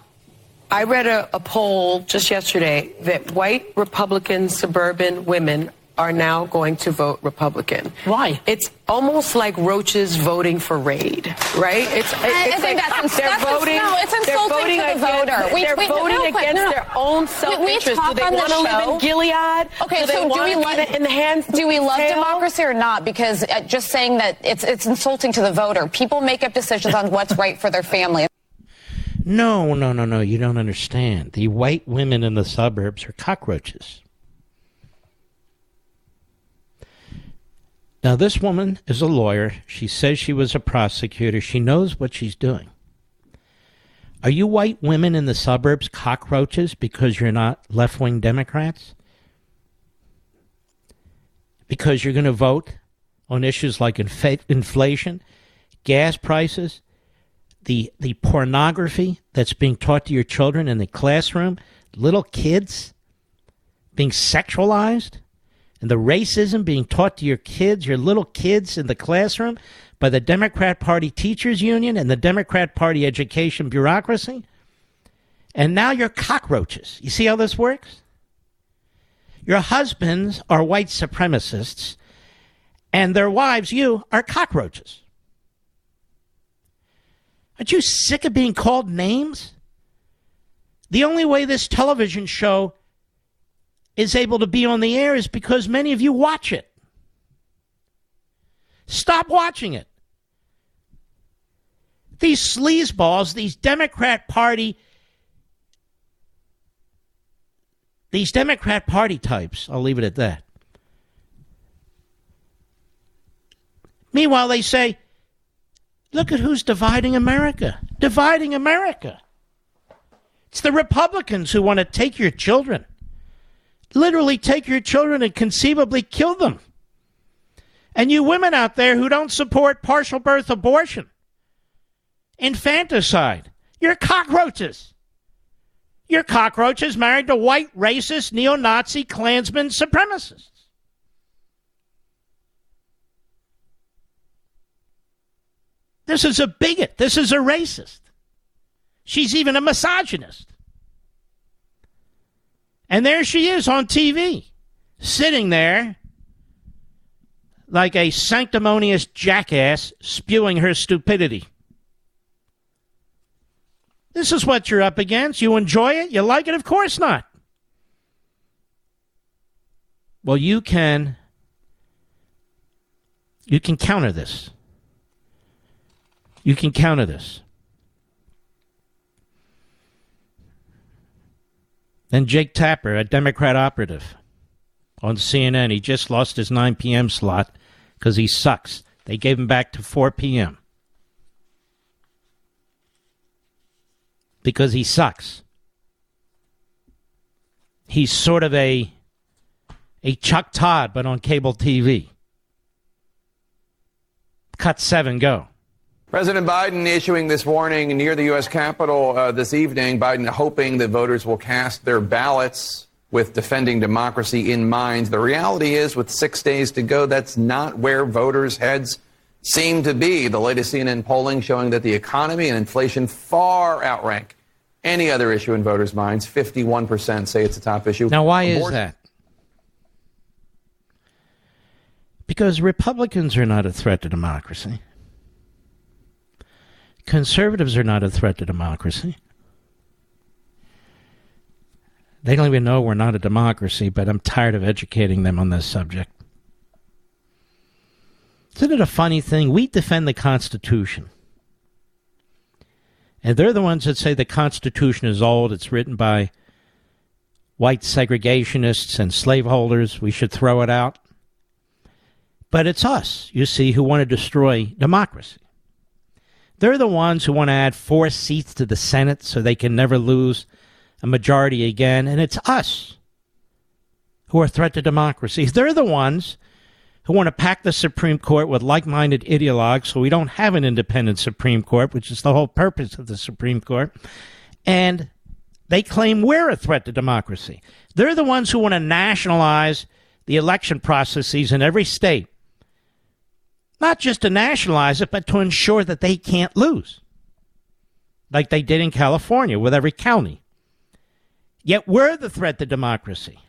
Speaker 5: I read a, a, poll just yesterday that white Republican suburban women are now going to vote Republican.
Speaker 6: Why?
Speaker 5: It's almost like roaches voting for Raid, right?
Speaker 6: It's, it's I, I think like that's, they're that's voting. No, it's insulting
Speaker 5: voting
Speaker 6: to the voter.
Speaker 5: We, they're we, voting no, against no, no. their own self-interest. Do they want to live in Gilead?
Speaker 6: Okay, do so do we love
Speaker 5: in the hands?
Speaker 6: Do we love democracy or not? Because uh, just saying that it's it's insulting to the voter. People make up decisions on what's right for their family.
Speaker 1: No, no, no, no. You don't understand. The white women in the suburbs are cockroaches. Now, this woman is a lawyer. She says she was a prosecutor. She knows what she's doing. Are you white women in the suburbs cockroaches because you're not left wing Democrats? Because you're going to vote on issues like inf- inflation, gas prices, the, the pornography that's being taught to your children in the classroom, little kids being sexualized? And the racism being taught to your kids, your little kids in the classroom by the Democrat Party Teachers Union and the Democrat Party education bureaucracy. And now you're cockroaches. You see how this works? Your husbands are white supremacists, and their wives, you, are cockroaches. Aren't you sick of being called names? The only way this television show is able to be on the air is because many of you watch it. Stop watching it. These sleazeballs, these Democrat Party, these Democrat Party types, I'll leave it at that. Meanwhile, they say, look at who's dividing America. Dividing America. It's the Republicans who want to take your children literally take your children and conceivably kill them. And you women out there who don't support partial birth abortion, infanticide, you're cockroaches. You're cockroaches married to white, racist, neo Nazi, Klansmen, supremacists. This is a bigot. This is a racist. She's even a misogynist. And there she is on TV, sitting there like a sanctimonious jackass spewing her stupidity. This is what you're up against. You enjoy it? You like it? Of course not. Well, you can you can counter this. You can counter this. And Jake Tapper, a Democrat operative on CNN, he just lost his 9 p.m. slot because he sucks. They gave him back to 4 p.m. because he sucks. He's sort of a a Chuck Todd, but on cable TV. Cut seven, go.
Speaker 7: President Biden issuing this warning near the U.S. Capitol uh, this evening. Biden hoping that voters will cast their ballots with defending democracy in mind. The reality is, with six days to go, that's not where voters' heads seem to be. The latest CNN polling showing that the economy and inflation far outrank any other issue in voters' minds. 51% say it's a top issue.
Speaker 1: Now, why is that? Because Republicans are not a threat to democracy. Conservatives are not a threat to democracy. They don't even know we're not a democracy, but I'm tired of educating them on this subject. Isn't it a funny thing? We defend the Constitution. And they're the ones that say the Constitution is old. It's written by white segregationists and slaveholders. We should throw it out. But it's us, you see, who want to destroy democracy. They're the ones who want to add four seats to the Senate so they can never lose a majority again. And it's us who are a threat to democracy. They're the ones who want to pack the Supreme Court with like minded ideologues so we don't have an independent Supreme Court, which is the whole purpose of the Supreme Court. And they claim we're a threat to democracy. They're the ones who want to nationalize the election processes in every state. Not just to nationalize it, but to ensure that they can't lose, like they did in California with every county. Yet we're the threat to democracy.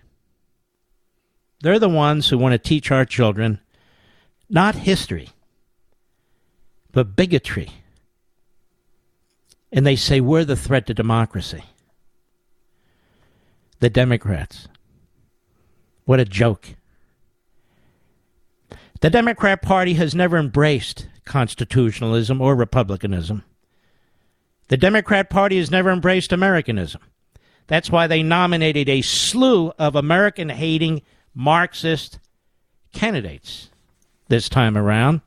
Speaker 1: They're the ones who want to teach our children not history, but bigotry. And they say we're the threat to democracy. The Democrats. What a joke. The Democrat Party has never embraced constitutionalism or republicanism. The Democrat Party has never embraced Americanism. That's why they nominated a slew of American hating Marxist candidates this time around,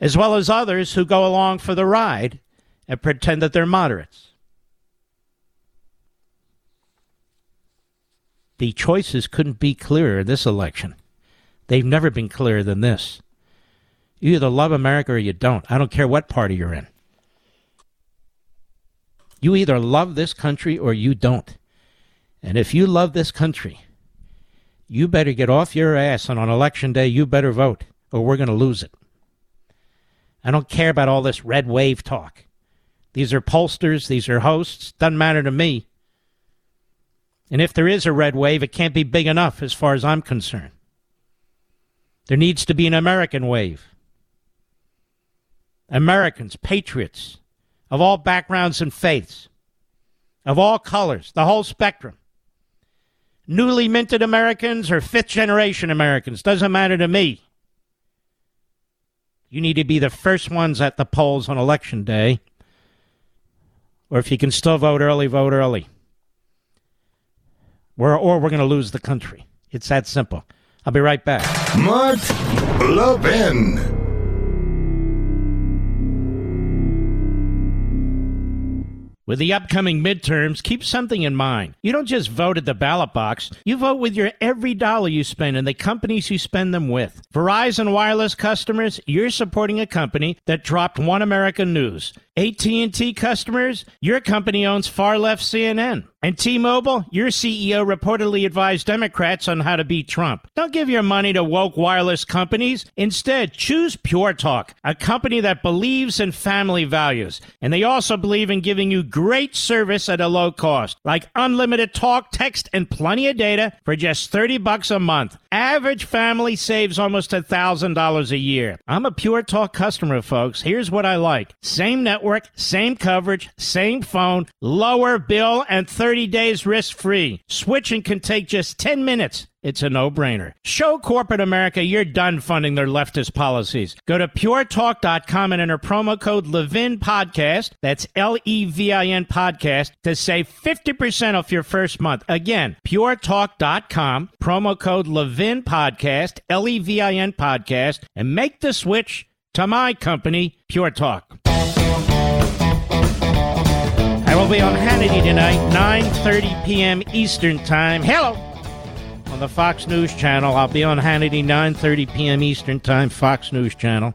Speaker 1: as well as others who go along for the ride and pretend that they're moderates. The choices couldn't be clearer this election. They've never been clearer than this. You either love America or you don't. I don't care what party you're in. You either love this country or you don't. And if you love this country, you better get off your ass and on election day you better vote or we're going to lose it. I don't care about all this red wave talk. These are pollsters, these are hosts, doesn't matter to me. And if there is a red wave, it can't be big enough as far as I'm concerned. There needs to be an American wave. Americans, patriots of all backgrounds and faiths, of all colors, the whole spectrum newly minted Americans or fifth generation Americans. Doesn't matter to me. You need to be the first ones at the polls on election day. Or if you can still vote early, vote early. We're, or we're going to lose the country. It's that simple. I'll be right back.
Speaker 2: Mark Levin.
Speaker 1: With the upcoming midterms, keep something in mind. You don't just vote at the ballot box, you vote with your every dollar you spend and the companies you spend them with. Verizon Wireless customers, you're supporting a company that dropped One American News. AT&T customers, your company owns far left CNN. And T-Mobile, your CEO reportedly advised Democrats on how to beat Trump. Don't give your money to woke wireless companies. Instead, choose Pure Talk, a company that believes in family values. And they also believe in giving you great service at a low cost, like unlimited talk, text, and plenty of data for just 30 bucks a month. Average family saves almost $1,000 a year. I'm a Pure Talk customer, folks. Here's what I like. Same network network, same coverage, same phone, lower bill, and 30 days risk free. Switching can take just 10 minutes. It's a no brainer. Show corporate America you're done funding their leftist policies. Go to puretalk.com and enter promo code Levin Podcast. That's L E V I N Podcast to save 50% off your first month. Again, puretalk.com, promo code Levin Podcast, L E V I N Podcast, and make the switch to my company, Pure Talk. Be on Hannity tonight, 9.30 p.m. Eastern Time. Hello! On the Fox News Channel. I'll be on Hannity, 9.30 p.m. Eastern Time, Fox News Channel.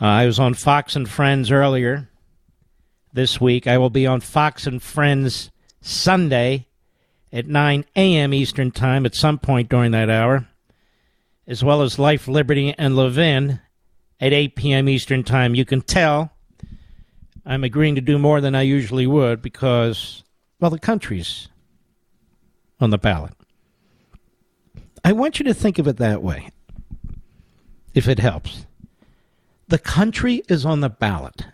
Speaker 1: Uh, I was on Fox and Friends earlier this week. I will be on Fox and Friends Sunday at 9 a.m. Eastern Time at some point during that hour, as well as Life, Liberty, and Levin at 8 p.m. Eastern Time. You can tell I'm agreeing to do more than I usually would because, well, the country's on the ballot. I want you to think of it that way, if it helps. The country is on the ballot.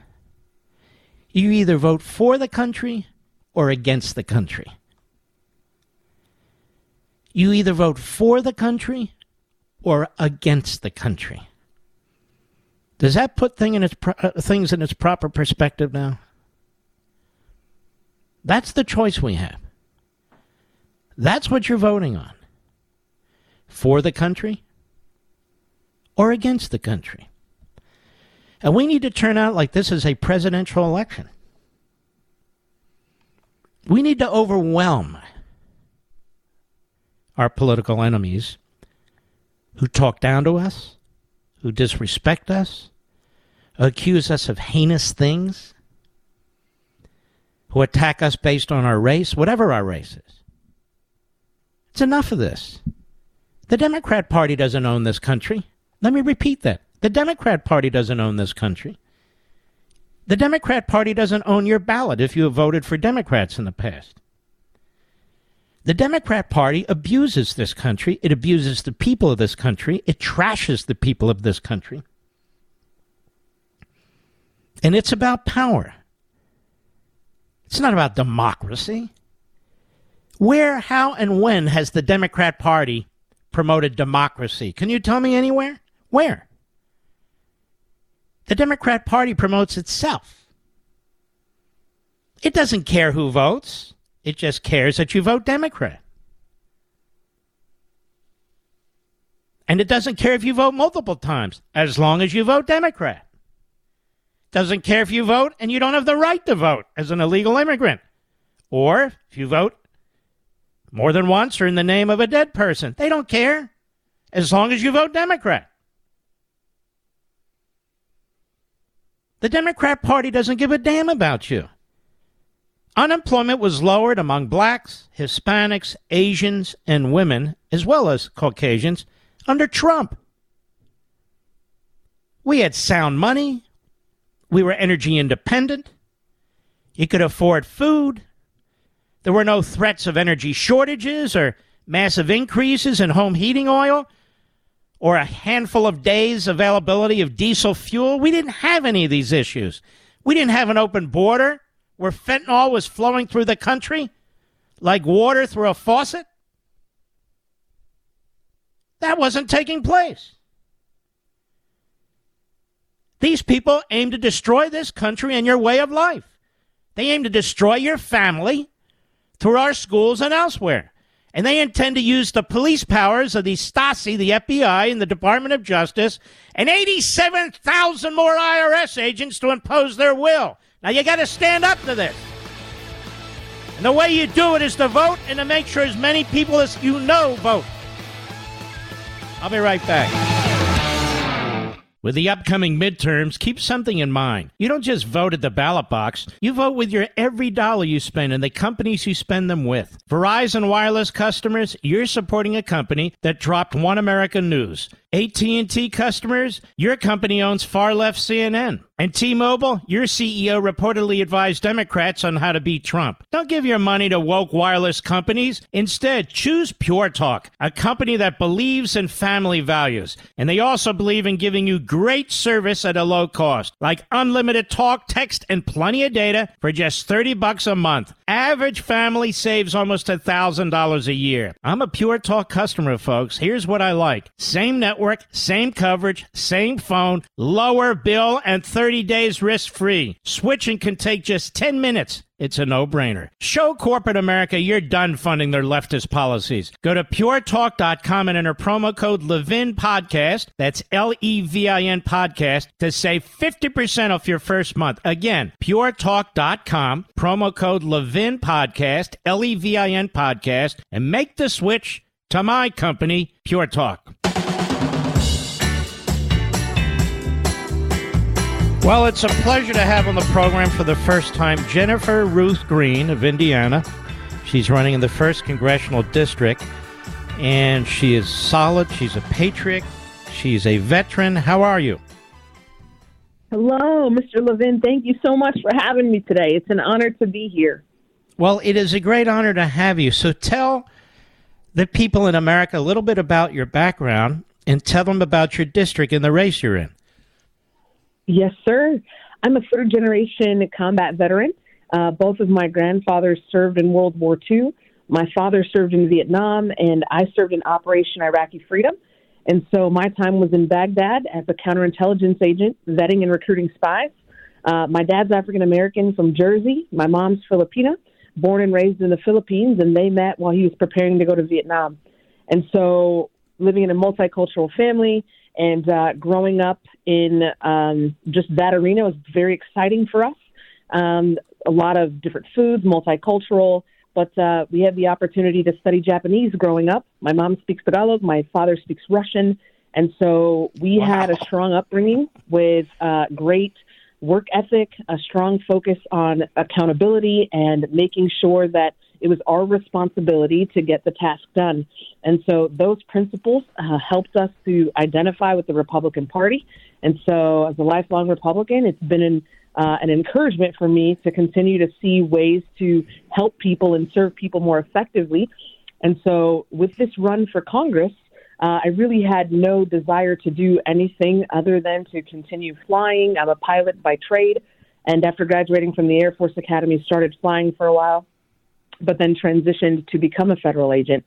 Speaker 1: You either vote for the country or against the country. You either vote for the country or against the country. Does that put thing in its pro- uh, things in its proper perspective now? That's the choice we have. That's what you're voting on. For the country or against the country. And we need to turn out like this is a presidential election. We need to overwhelm our political enemies who talk down to us, who disrespect us, accuse us of heinous things, who attack us based on our race, whatever our race is. It's enough of this. The Democrat Party doesn't own this country. Let me repeat that. The Democrat Party doesn't own this country. The Democrat Party doesn't own your ballot if you have voted for Democrats in the past. The Democrat Party abuses this country. It abuses the people of this country. It trashes the people of this country. And it's about power. It's not about democracy. Where, how, and when has the Democrat Party promoted democracy? Can you tell me anywhere? Where? The Democrat Party promotes itself. It doesn't care who votes, it just cares that you vote Democrat. And it doesn't care if you vote multiple times, as long as you vote Democrat. Doesn't care if you vote and you don't have the right to vote as an illegal immigrant. Or if you vote more than once or in the name of a dead person. They don't care as long as you vote Democrat. The Democrat Party doesn't give a damn about you. Unemployment was lowered among blacks, Hispanics, Asians, and women, as well as Caucasians, under Trump. We had sound money. We were energy independent. You could afford food. There were no threats of energy shortages or massive increases in home heating oil or a handful of days availability of diesel fuel. We didn't have any of these issues. We didn't have an open border where fentanyl was flowing through the country like water through a faucet. That wasn't taking place. These people aim to destroy this country and your way of life. They aim to destroy your family through our schools and elsewhere. And they intend to use the police powers of the Stasi, the FBI, and the Department of Justice, and 87,000 more IRS agents to impose their will. Now you got to stand up to this. And the way you do it is to vote and to make sure as many people as you know vote. I'll be right back. With the upcoming midterms, keep something in mind. You don't just vote at the ballot box, you vote with your every dollar you spend and the companies you spend them with. Verizon Wireless customers, you're supporting a company that dropped One American News AT&T customers, your company owns far left CNN. And T-Mobile, your CEO reportedly advised Democrats on how to beat Trump. Don't give your money to woke wireless companies. Instead, choose Pure Talk, a company that believes in family values. And they also believe in giving you great service at a low cost, like unlimited talk, text, and plenty of data for just 30 bucks a month. Average family saves almost $1,000 a year. I'm a Pure Talk customer, folks. Here's what I like. Same network, same coverage, same phone, lower bill, and 30 30 days risk free. Switching can take just 10 minutes. It's a no brainer. Show corporate America you're done funding their leftist policies. Go to puretalk.com and enter promo code Levin Podcast. That's L E V I N Podcast to save 50% off your first month. Again, puretalk.com, promo code Levin Podcast, L E V I N Podcast, and make the switch to my company, Pure Talk. Well, it's a pleasure to have on the program for the first time Jennifer Ruth Green of Indiana. She's running in the 1st Congressional District, and she is solid. She's a patriot. She's a veteran. How are you?
Speaker 8: Hello, Mr. Levin. Thank you so much for having me today. It's an honor to be here.
Speaker 1: Well, it is a great honor to have you. So tell the people in America a little bit about your background and tell them about your district and the race you're in.
Speaker 8: Yes, sir. I'm a third generation combat veteran. Uh, both of my grandfathers served in World War II. My father served in Vietnam, and I served in Operation Iraqi Freedom. And so my time was in Baghdad as a counterintelligence agent, vetting and recruiting spies. Uh, my dad's African American from Jersey. My mom's Filipina, born and raised in the Philippines, and they met while he was preparing to go to Vietnam. And so living in a multicultural family, and uh, growing up in um, just that arena was very exciting for us. Um, a lot of different foods, multicultural, but uh, we had the opportunity to study Japanese growing up. My mom speaks Tagalog, my father speaks Russian, and so we wow. had a strong upbringing with uh, great work ethic, a strong focus on accountability, and making sure that it was our responsibility to get the task done. And so those principles uh, helped us to identify with the Republican Party. And so, as a lifelong Republican, it's been an, uh, an encouragement for me to continue to see ways to help people and serve people more effectively. And so, with this run for Congress, uh, I really had no desire to do anything other than to continue flying. I'm a pilot by trade, and after graduating from the Air Force Academy, started flying for a while but then transitioned to become a federal agent.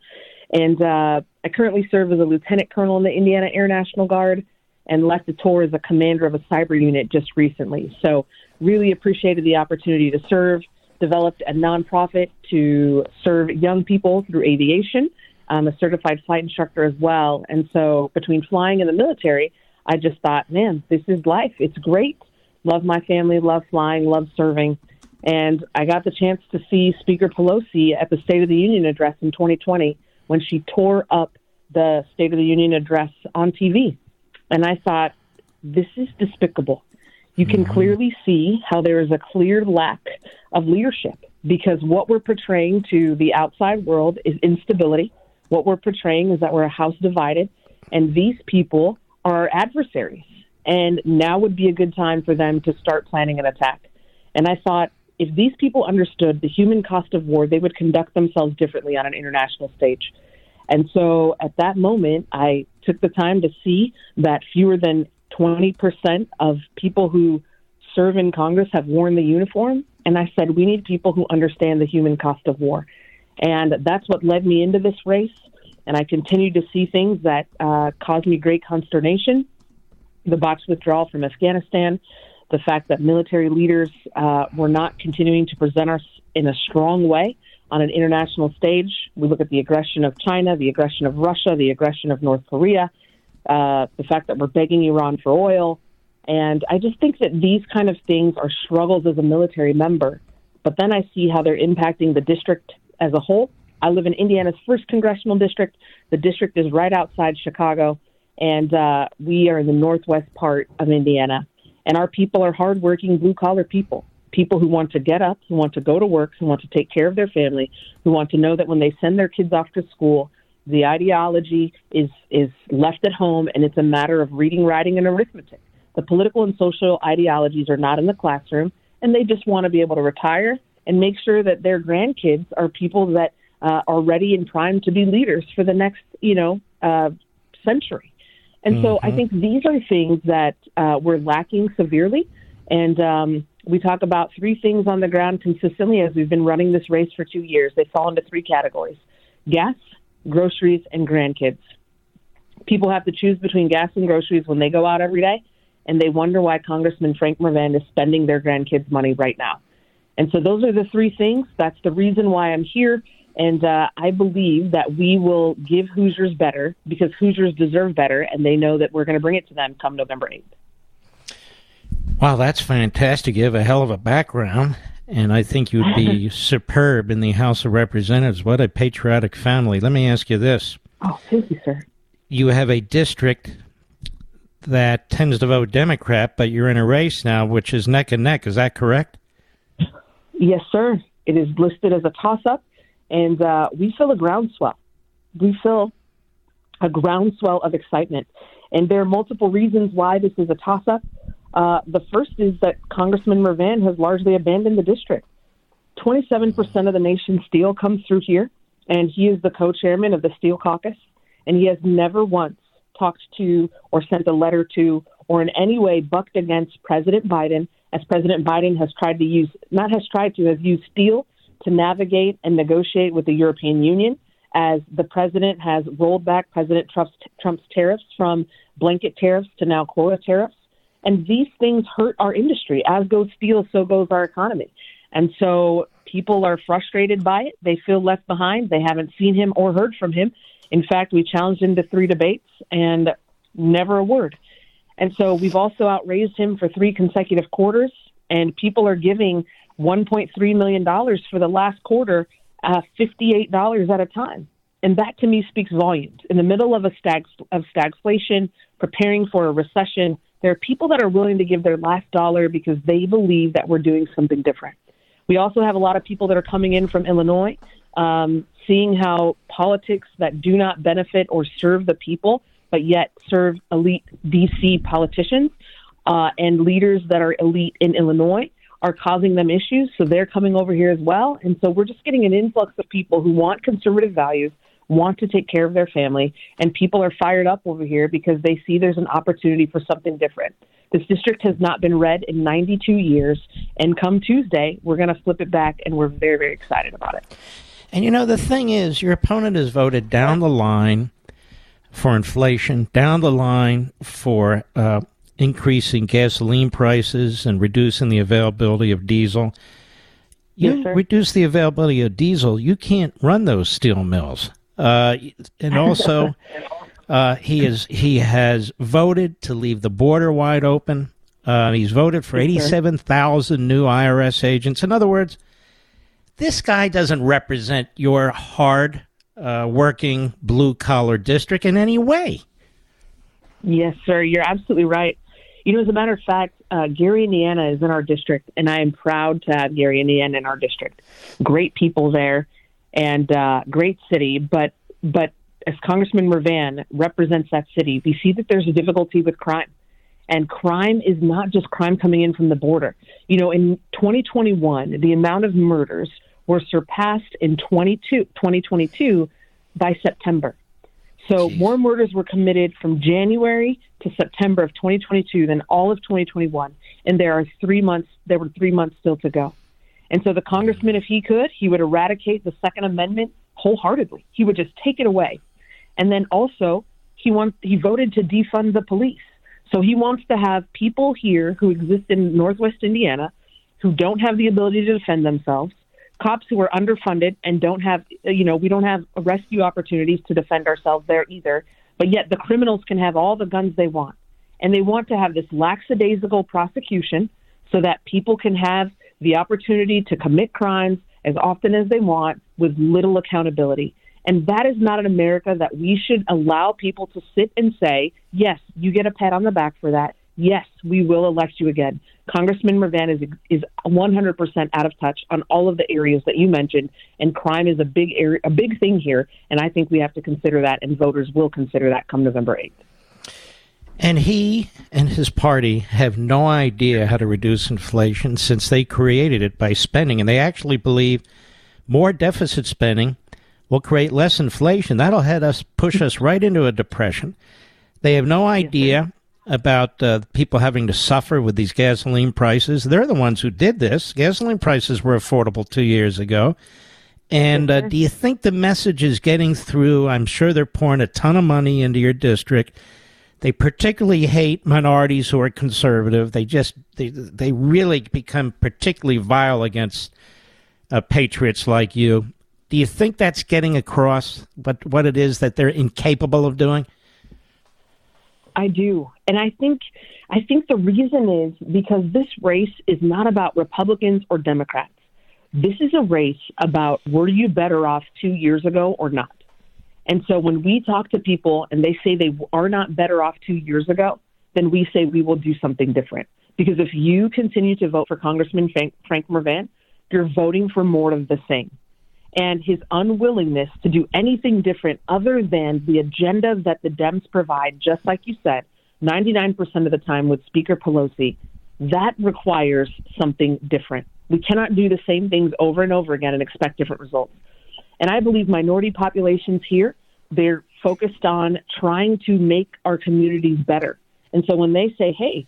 Speaker 8: And uh, I currently serve as a lieutenant colonel in the Indiana Air National Guard and left the tour as a commander of a cyber unit just recently. So, really appreciated the opportunity to serve, developed a nonprofit to serve young people through aviation. I'm a certified flight instructor as well. And so, between flying and the military, I just thought, man, this is life. It's great. Love my family, love flying, love serving. And I got the chance to see Speaker Pelosi at the State of the Union address in 2020 when she tore up the State of the Union address on TV. And I thought, this is despicable. You can mm-hmm. clearly see how there is a clear lack of leadership because what we're portraying to the outside world is instability. What we're portraying is that we're a house divided, and these people are our adversaries. And now would be a good time for them to start planning an attack. And I thought, if these people understood the human cost of war, they would conduct themselves differently on an international stage. And so at that moment, I took the time to see that fewer than 20% of people who serve in Congress have worn the uniform. And I said, we need people who understand the human cost of war. And that's what led me into this race. And I continue to see things that uh, caused me great consternation. The box withdrawal from Afghanistan, the fact that military leaders uh, were not continuing to present us in a strong way on an international stage. We look at the aggression of China, the aggression of Russia, the aggression of North Korea, uh, the fact that we're begging Iran for oil. And I just think that these kind of things are struggles as a military member. But then I see how they're impacting the district as a whole. I live in Indiana's first congressional district. The district is right outside Chicago, and uh, we are in the northwest part of Indiana. And our people are hardworking, blue collar people, people who want to get up, who want to go to work, who want to take care of their family, who want to know that when they send their kids off to school, The ideology is is left at home, and it's a matter of reading, writing, and arithmetic. The political and social ideologies are not in the classroom, and they just want to be able to retire and make sure that their grandkids are people that uh, are ready and primed to be leaders for the next, you know, uh, century. And mm-hmm. so I mm-hmm. think these are things that uh, we're lacking severely. And um, we talk about three things on the ground consistently as we've been running this race for two years. They fall into three categories gas, groceries, and grandkids. People have to choose between gas and groceries when they go out every day, and they wonder why Congressman Frank Mrvan is spending their grandkids' money right now. And so those are the three things. That's the reason why I'm here. And uh, I believe that we will give Hoosiers better because Hoosiers deserve better, and they know that we're going to bring it to them come November 8th.
Speaker 1: Wow, that's fantastic. You have a hell of a background, and I think you would be superb in the House of Representatives. What a patriotic family. Let me ask you this.
Speaker 8: Oh, thank you, sir.
Speaker 1: You have a district that tends to vote Democrat, but you're in a race now which is neck and neck. Is that correct?
Speaker 8: Yes, sir. It is listed as a toss up, and uh, we feel a groundswell. We feel a groundswell of excitement. And there are multiple reasons why this is a toss up. Uh, the first is that Congressman Mrvan has largely abandoned the district. 27% of the nation's steel comes through here, and he is the co chairman of the Steel Caucus. And he has never once talked to or sent a letter to or in any way bucked against President Biden as President Biden has tried to use, not has tried to, has used steel to navigate and negotiate with the European Union, as the president has rolled back President Trump's, Trump's tariffs from blanket tariffs to now quota tariffs. And these things hurt our industry. As goes steel, so goes our economy. And so people are frustrated by it. They feel left behind. They haven't seen him or heard from him. In fact, we challenged him to three debates and never a word. And so we've also outraised him for three consecutive quarters, and people are giving $1.3 million for the last quarter, uh, $58 at a time. And that to me speaks volumes. In the middle of a stag of stagflation, preparing for a recession, there are people that are willing to give their last dollar because they believe that we're doing something different. We also have a lot of people that are coming in from Illinois, um, seeing how politics that do not benefit or serve the people but yet serve elite DC politicians uh, and leaders that are elite in Illinois are causing them issues. So they're coming over here as well. And so we're just getting an influx of people who want conservative values, want to take care of their family, and people are fired up over here because they see there's an opportunity for something different. This district has not been red in 92 years, and come Tuesday, we're going to flip it back, and we're very, very excited about it.
Speaker 1: And you know, the thing is, your opponent has voted down the line for inflation, down the line for uh, increasing gasoline prices and reducing the availability of diesel. You yes, reduce the availability of diesel, you can't run those steel mills. Uh, and also, uh, he is he has voted to leave the border wide open. Uh, he's voted for eighty-seven thousand new IRS agents. In other words, this guy doesn't represent your hard uh, working blue collar district in any way.
Speaker 8: Yes, sir. You're absolutely right. You know, as a matter of fact, uh, Gary, Indiana is in our district, and I am proud to have Gary, Indiana in our district. Great people there, and uh, great city. But but as Congressman Mrvan represents that city, we see that there's a difficulty with crime. And crime is not just crime coming in from the border. You know, in 2021, the amount of murders were surpassed in 22, 2022 by September. So Jeez. more murders were committed from January to September of 2022 than all of 2021, and there are three months. There were three months still to go. And so the congressman, if he could, he would eradicate the Second Amendment wholeheartedly. He would just take it away, and then also he wants he voted to defund the police. So he wants to have people here who exist in Northwest Indiana who don't have the ability to defend themselves, cops who are underfunded and don't have, you know, we don't have rescue opportunities to defend ourselves there either. But yet the criminals can have all the guns they want. And they want to have this lackadaisical prosecution so that people can have the opportunity to commit crimes as often as they want with little accountability. And that is not an America that we should allow people to sit and say, yes, you get a pat on the back for that. Yes, we will elect you again. Congressman Mrvan is is 100% out of touch on all of the areas that you mentioned, and crime is a big area, a big thing here. And I think we have to consider that, and voters will consider that come November 8th.
Speaker 1: And he and his party have no idea how to reduce inflation since they created it by spending, and they actually believe more deficit spending will create less inflation. That'll head us push us right into a depression. They have no idea about uh, people having to suffer with these gasoline prices. They're the ones who did this. Gasoline prices were affordable two years ago. And uh, do you think the message is getting through? I'm sure they're pouring a ton of money into your district. They particularly hate minorities who are conservative. They just they they really become particularly vile against uh, patriots like you. Do you think that's getting across what what it is that they're incapable of doing?
Speaker 8: I do. And I think I think the reason is because this race is not about Republicans or Democrats. This is a race about were you better off 2 years ago or not. And so when we talk to people and they say they are not better off 2 years ago, then we say we will do something different. Because if you continue to vote for Congressman Frank, Frank Mrvan, you're voting for more of the same and his unwillingness to do anything different other than the agenda that the Dems provide, just like you said, 99% of the time with Speaker Pelosi, that requires something different. We cannot do the same things over and over again and expect different results. And I believe minority populations here, they're focused on trying to make our communities better. And so when they say, hey,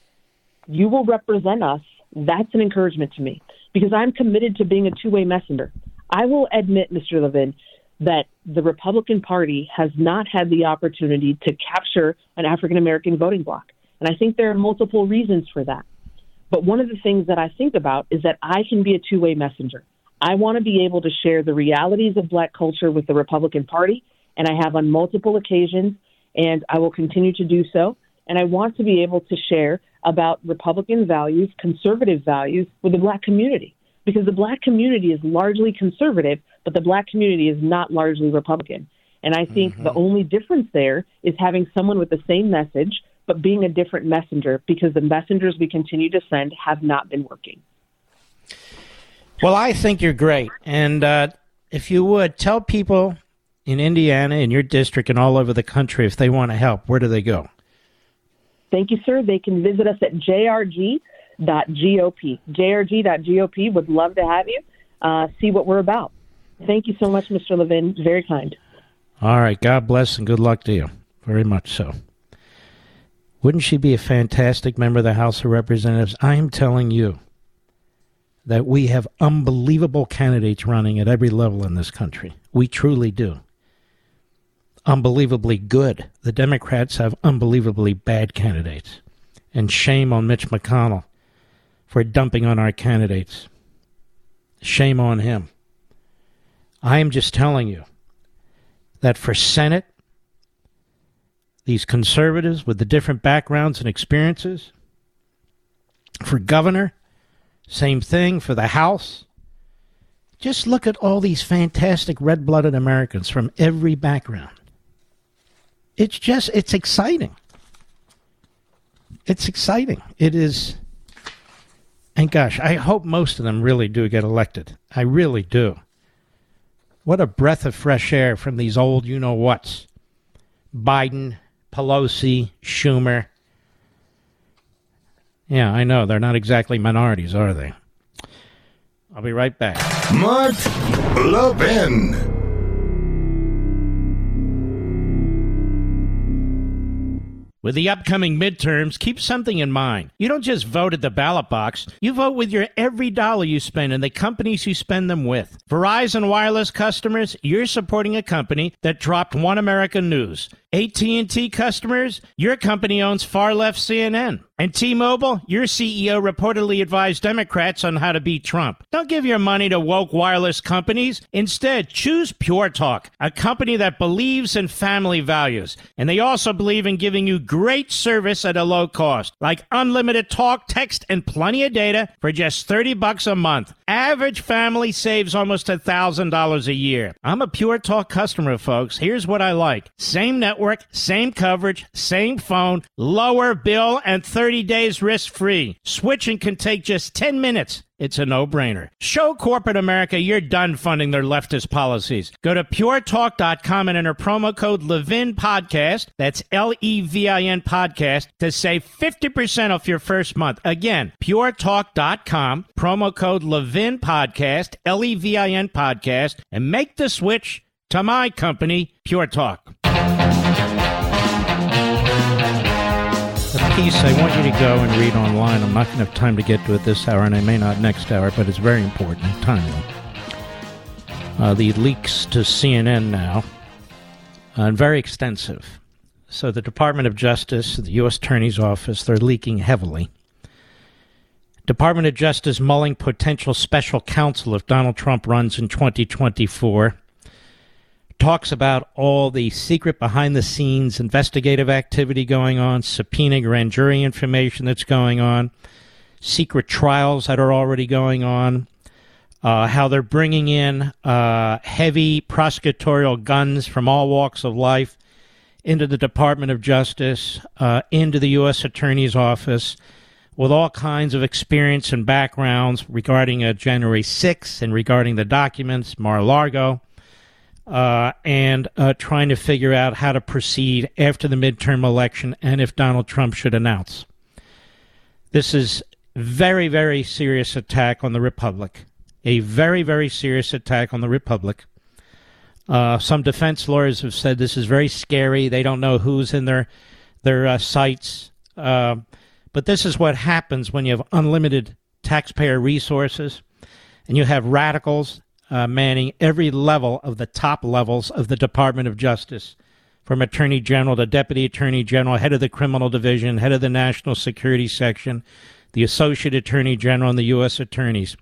Speaker 8: you will represent us, that's an encouragement to me because I'm committed to being a two way messenger. I will admit, Mr. Levin, that the Republican Party has not had the opportunity to capture an African American voting bloc. And I think there are multiple reasons for that. But one of the things that I think about is that I can be a two way messenger. I want to be able to share the realities of black culture with the Republican Party, and I have on multiple occasions, and I will continue to do so. And I want to be able to share about Republican values, conservative values with the black community because the black community is largely conservative, but the black community is not largely Republican. And I think mm-hmm. the only difference there is having someone with the same message, but being a different messenger because the messengers we continue to send have not been working.
Speaker 1: Well, I think you're great. And uh, if you would tell people in Indiana, in your district, and all over the country, if they want to help, where do they go?
Speaker 8: Thank you, sir. They can visit us at JRG jrg.gop. jrg.gop would love to have you uh, see what we're about. Thank you so much, Mr. Levin. Very kind.
Speaker 1: All right. God bless and good luck to you. Very much so. Wouldn't she be a fantastic member of the House of Representatives? I am telling you that we have unbelievable candidates running at every level in this country. We truly do. Unbelievably good. The Democrats have unbelievably bad candidates. And shame on Mitch McConnell for dumping on our candidates. Shame on him. I am just telling you that for Senate, these conservatives with the different backgrounds and experiences, for governor, same thing for the House. Just look at all these fantastic red blooded Americans from every background. It's just, it's exciting. It's exciting. It is and gosh, I hope most of them really do get elected. I really do. What a breath of fresh air from these old you know whats Biden, Pelosi, Schumer. Yeah, I know. They're not exactly minorities, are they? I'll be right back.
Speaker 2: Mark Levin.
Speaker 1: With the upcoming midterms, keep something in mind. You don't just vote at the ballot box, you vote with your every dollar you spend and the companies you spend them with. Verizon Wireless customers, you're supporting a company that dropped One American News. AT&T customers, your company owns far left CNN. And T-Mobile, your CEO reportedly advised Democrats on how to beat Trump. Don't give your money to woke wireless companies. Instead, choose Pure Talk, a company that believes in family values. And they also believe in giving you great service at a low cost, like unlimited talk, text, and plenty of data for just 30 bucks a month. Average family saves almost $1,000 a year. I'm a Pure Talk customer, folks. Here's what I like. Same network network, same coverage, same phone, lower bill, and 30 days risk free. Switching can take just 10 minutes. It's a no brainer. Show corporate America you're done funding their leftist policies. Go to puretalk.com and enter promo code Levin Podcast. That's L E V I N Podcast to save 50% off your first month. Again, puretalk.com, promo code Levin Podcast, L E V I N Podcast, and make the switch to my company, Pure Talk. Piece I want you to go and read online. I'm not going to have time to get to it this hour, and I may not next hour, but it's very important, timely. Uh, the leaks to CNN now, uh, and very extensive. So the Department of Justice, the U.S. Attorney's Office, they're leaking heavily. Department of Justice mulling potential special counsel if Donald Trump runs in 2024 talks about all the secret behind the scenes investigative activity going on, subpoena grand jury information that's going on, secret trials that are already going on, uh, how they're bringing in uh, heavy prosecutorial guns from all walks of life into the Department of Justice, uh, into the U.S. Attorney's Office. With all kinds of experience and backgrounds regarding January 6th and regarding the documents, Mar a Lago, uh, and uh, trying to figure out how to proceed after the midterm election and if Donald Trump should announce. This is very, very serious attack on the Republic. A very, very serious attack on the Republic. Uh, some defense lawyers have said this is very scary. They don't know who's in their their uh, sights. Uh, but this is what happens when you have unlimited taxpayer resources and you have radicals uh, manning every level of the top levels of the Department of Justice, from Attorney General to Deputy Attorney General, head of the Criminal Division, head of the National Security Section, the Associate Attorney General, and the U.S. Attorneys.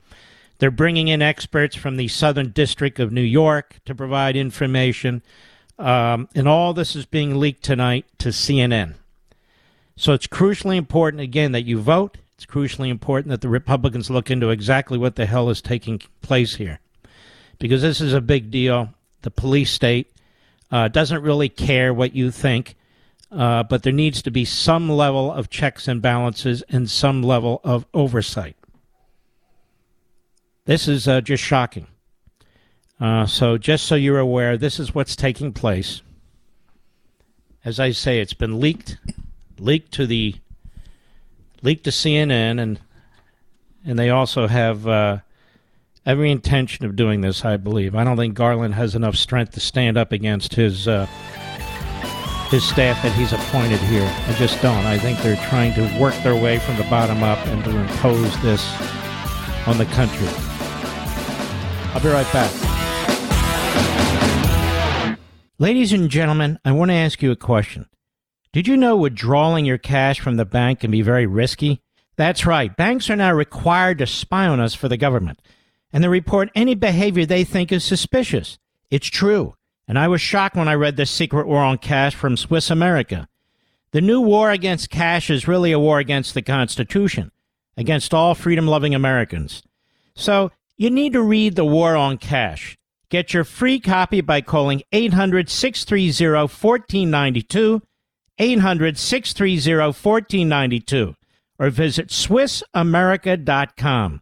Speaker 1: They're bringing in experts from the Southern District of New York to provide information. Um, and all this is being leaked tonight to CNN. So it's crucially important, again, that you vote. It's crucially important that the Republicans look into exactly what the hell is taking place here because this is a big deal. The police state uh, doesn't really care what you think, uh, but there needs to be some level of checks and balances and some level of oversight. This is uh, just shocking. Uh, so, just so you're aware, this is what's taking place. As I say, it's been leaked, leaked to the, leaked to CNN, and and they also have uh, every intention of doing this, I believe. I don't think Garland has enough strength to stand up against his uh, his staff that he's appointed here. I just don't. I think they're trying to work their way from the bottom up and to impose this on the country. I'll be right back. Ladies and gentlemen, I want to ask you a question. Did you know withdrawing your cash from the bank can be very risky? That's right. Banks are now required to spy on us for the government and they report any behavior they think is suspicious. It's true. And I was shocked when I read The secret war on cash from Swiss America. The new war against cash is really a war against the Constitution, against all freedom loving Americans. So you need to read The War on Cash. Get your free copy by calling 800 630 1492, 800 630 1492, or visit SwissAmerica.com.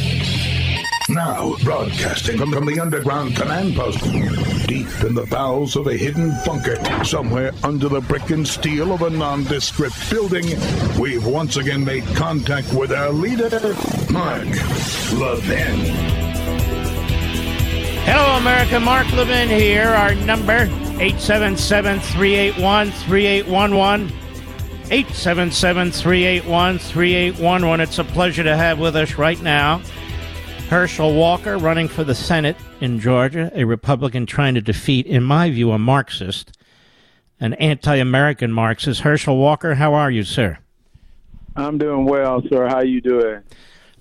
Speaker 2: now, broadcasting from, from the underground command post, deep in the bowels of a hidden bunker, somewhere under the brick and steel of a nondescript building, we've once again made contact with our leader, Mark Levin.
Speaker 1: Hello, America. Mark Levin here. Our number, 877-381-3811. 877-381-3811. It's a pleasure to have with us right now Herschel Walker running for the Senate in Georgia, a Republican trying to defeat, in my view, a Marxist, an anti American Marxist. Herschel Walker, how are you, sir?
Speaker 9: I'm doing well, sir. How you doing?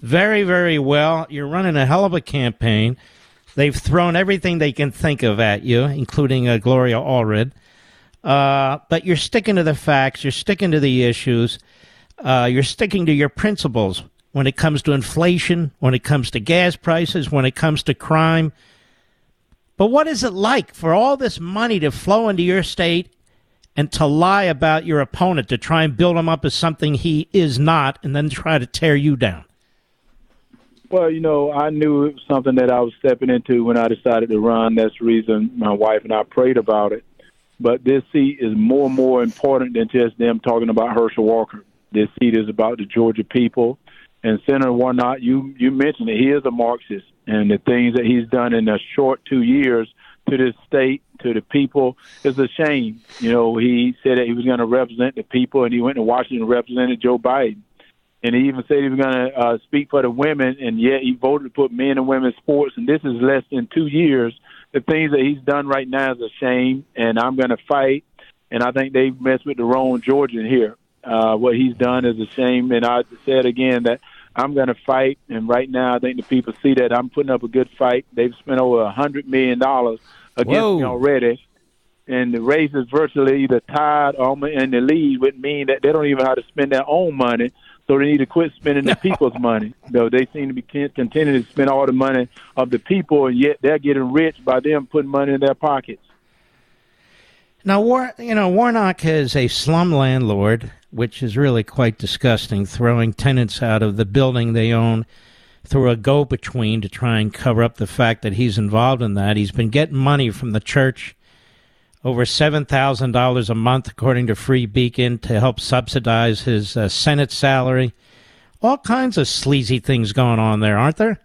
Speaker 1: very, very well. You're running a hell of a campaign. They've thrown everything they can think of at you, including uh, Gloria Allred. Uh, but you're sticking to the facts. You're sticking to the issues. Uh, you're sticking to your principles when it comes to inflation, when it comes to gas prices, when it comes to crime. But what is it like for all this money to flow into your state and to lie about your opponent to try and build him up as something he is not and then try to tear you down?
Speaker 9: Well, you know, I knew it was something that I was stepping into when I decided to run. That's the reason my wife and I prayed about it. But this seat is more and more important than just them talking about Herschel Walker. This seat is about the Georgia people. And Senator Warnock, you you mentioned it. He is a Marxist, and the things that he's done in a short two years to this state, to the people, is a shame. You know, he said that he was going to represent the people, and he went to Washington and represented Joe Biden and he even said he was going to uh, speak for the women, and yet he voted to put men and women sports. And this is less than two years. The things that he's done right now is a shame, and I'm going to fight. And I think they messed with the wrong Georgian here. Uh, what he's done is a shame, and I said again that I'm going to fight. And right now, I think the people see that I'm putting up a good fight. They've spent over a hundred million dollars against
Speaker 1: Whoa.
Speaker 9: me already and the race is virtually either tied or in the lead, would mean that they don't even know how to spend their own money. So they need to quit spending the people's money. Though they seem to be continuing to spend all the money of the people, and yet they're getting rich by them putting money in their pockets.
Speaker 1: Now, War, you know, Warnock is a slum landlord, which is really quite disgusting, throwing tenants out of the building they own through a go between to try and cover up the fact that he's involved in that. He's been getting money from the church, over $7,000 a month, according to Free Beacon, to help subsidize his uh, Senate salary. All kinds of sleazy things going on there, aren't there?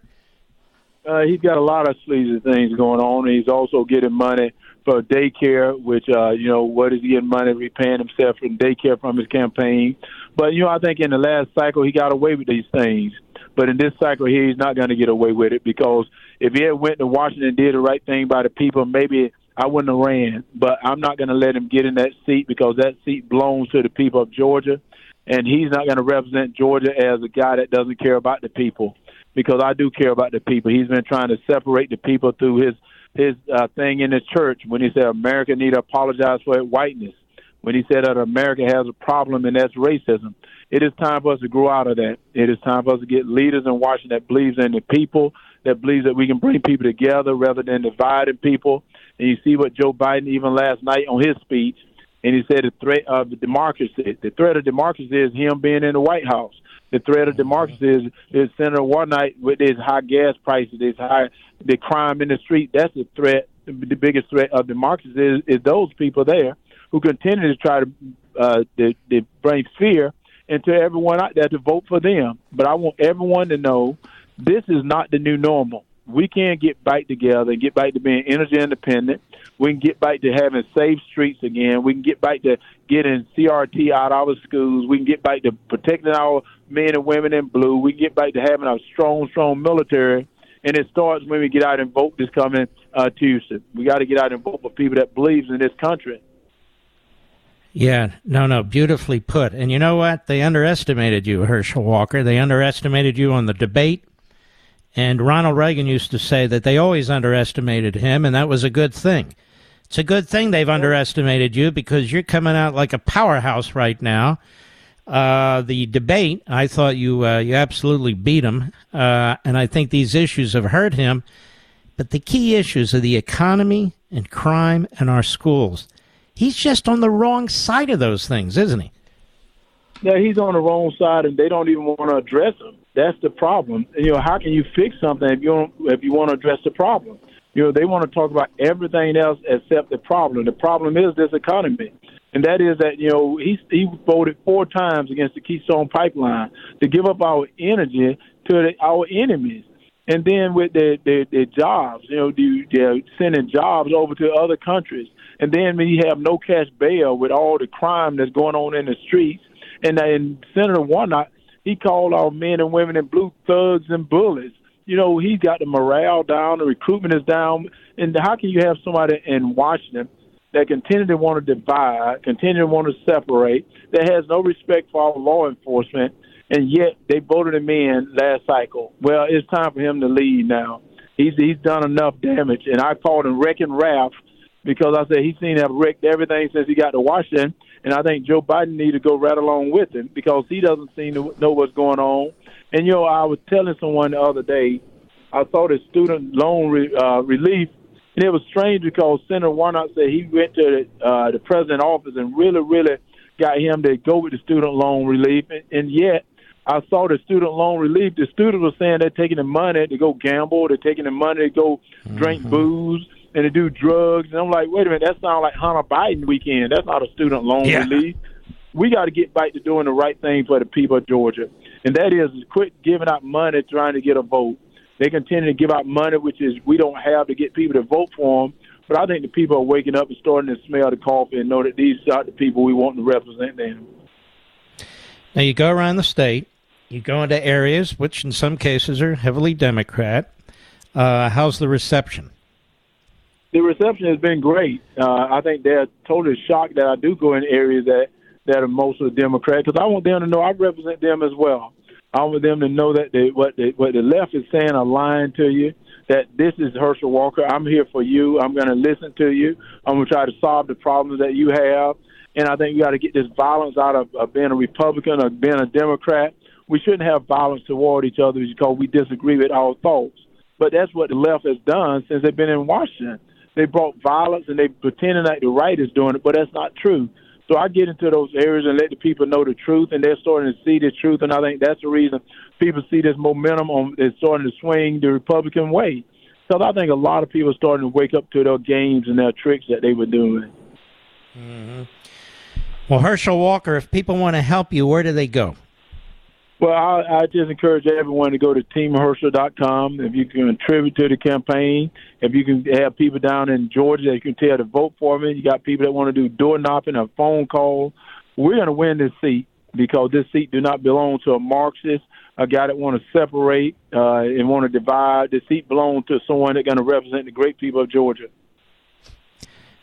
Speaker 9: Uh, he's got a lot of sleazy things going on. He's also getting money for daycare, which uh, you know, what is he getting money repaying himself from daycare from his campaign? But you know, I think in the last cycle he got away with these things. But in this cycle here, he's not going to get away with it because if he had went to Washington and did the right thing by the people, maybe I wouldn't have ran. But I'm not going to let him get in that seat because that seat belongs to the people of Georgia, and he's not going to represent Georgia as a guy that doesn't care about the people because I do care about the people. He's been trying to separate the people through his his uh, thing in his church when he said America need to apologize for its whiteness. When he said that America has a problem and that's racism. It is time for us to grow out of that. It is time for us to get leaders in Washington that believes in the people, that believes that we can bring people together rather than dividing people. And you see what Joe Biden even last night on his speech, and he said the threat of the democracy. The threat of democracy is him being in the White House. The threat of democracy is, is Senator Warnock with his high gas prices, his high the crime in the street. That's the threat. The biggest threat of democracy is, is those people there who continue to try to, uh, to, to bring fear into everyone out there to vote for them. But I want everyone to know this is not the new normal. We can get back together and get back to being energy independent. We can get back to having safe streets again. We can get back to getting CRT out of our schools. We can get back to protecting our men and women in blue. We can get back to having a strong, strong military. And it starts when we get out and vote this coming uh, Tuesday. We got to get out and vote for people that believes in this country.
Speaker 1: Yeah, no, no, beautifully put. And you know what? They underestimated you, Herschel Walker. They underestimated you on the debate. And Ronald Reagan used to say that they always underestimated him, and that was a good thing. It's a good thing they've underestimated you because you're coming out like a powerhouse right now. Uh, the debate, I thought you uh, you absolutely beat him, uh, and I think these issues have hurt him. But the key issues are the economy and crime and our schools. He's just on the wrong side of those things, isn't he?
Speaker 9: Yeah, he's on the wrong side, and they don't even want to address him. That's the problem. You know, how can you fix something if you don't if you want to address the problem? You know, they want to talk about everything else except the problem. The problem is this economy, and that is that you know he he voted four times against the Keystone Pipeline to give up our energy to the, our enemies. And then with the, the, the jobs, you know, they're sending jobs over to other countries. And then you have no cash bail with all the crime that's going on in the streets, and, and Senator Warnock, he called our men and women in blue thugs and bullies. You know, he's got the morale down, the recruitment is down. And how can you have somebody in Washington that continue to want to divide, continue to want to separate, that has no respect for our law enforcement, and yet they voted him in last cycle. Well, it's time for him to leave now. He's he's done enough damage, and I called him Wrecking Ralph because I said he seemed to have wrecked everything since he got to Washington, and I think Joe Biden need to go right along with him because he doesn't seem to know what's going on. And you know, I was telling someone the other day, I saw the student loan re, uh, relief, and it was strange because Senator Warnock said he went to the, uh, the president's office and really, really got him to go with the student loan relief, and, and yet I saw the student loan relief. The students were saying they're taking the money to go gamble, they're taking the money to go mm-hmm. drink booze and to do drugs. And I'm like, wait a minute, that sounds like Hunter Biden weekend. That's not a student loan yeah. relief. We got to get back to doing the right thing for the people of Georgia, and that is quit giving out money trying to get a vote. They continue to give out money, which is we don't have to get people to vote for them. But I think the people are waking up and starting to smell the coffee and know that these are the people we want to represent them.
Speaker 1: Now you go around the state, you go into areas which, in some cases, are heavily Democrat. Uh, how's the reception?
Speaker 9: The reception has been great. Uh, I think they're totally shocked that I do go in areas that that are mostly Democrat because I want them to know I represent them as well. I want them to know that they, what they, what the left is saying are lying to you. That this is Herschel Walker. I'm here for you. I'm going to listen to you. I'm going to try to solve the problems that you have. And I think you got to get this violence out of, of being a Republican or being a Democrat we shouldn't have violence toward each other because we disagree with our thoughts. But that's what the left has done since they've been in Washington. They brought violence and they pretending that the right is doing it, but that's not true. So I get into those areas and let the people know the truth, and they're starting to see the truth. And I think that's the reason people see this momentum on it's starting to swing the Republican way. So I think a lot of people are starting to wake up to their games and their tricks that they were doing.
Speaker 1: Mm-hmm. Well, Herschel Walker, if people want to help you, where do they go?
Speaker 9: Well, I, I just encourage everyone to go to teamherschel.com. If you can contribute to the campaign, if you can have people down in Georgia that can tell to vote for me, you got people that want to do door knocking or phone call. We're going to win this seat because this seat do not belong to a Marxist, a guy that want to separate uh, and want to divide. The seat belongs to someone that's going to represent the great people of Georgia.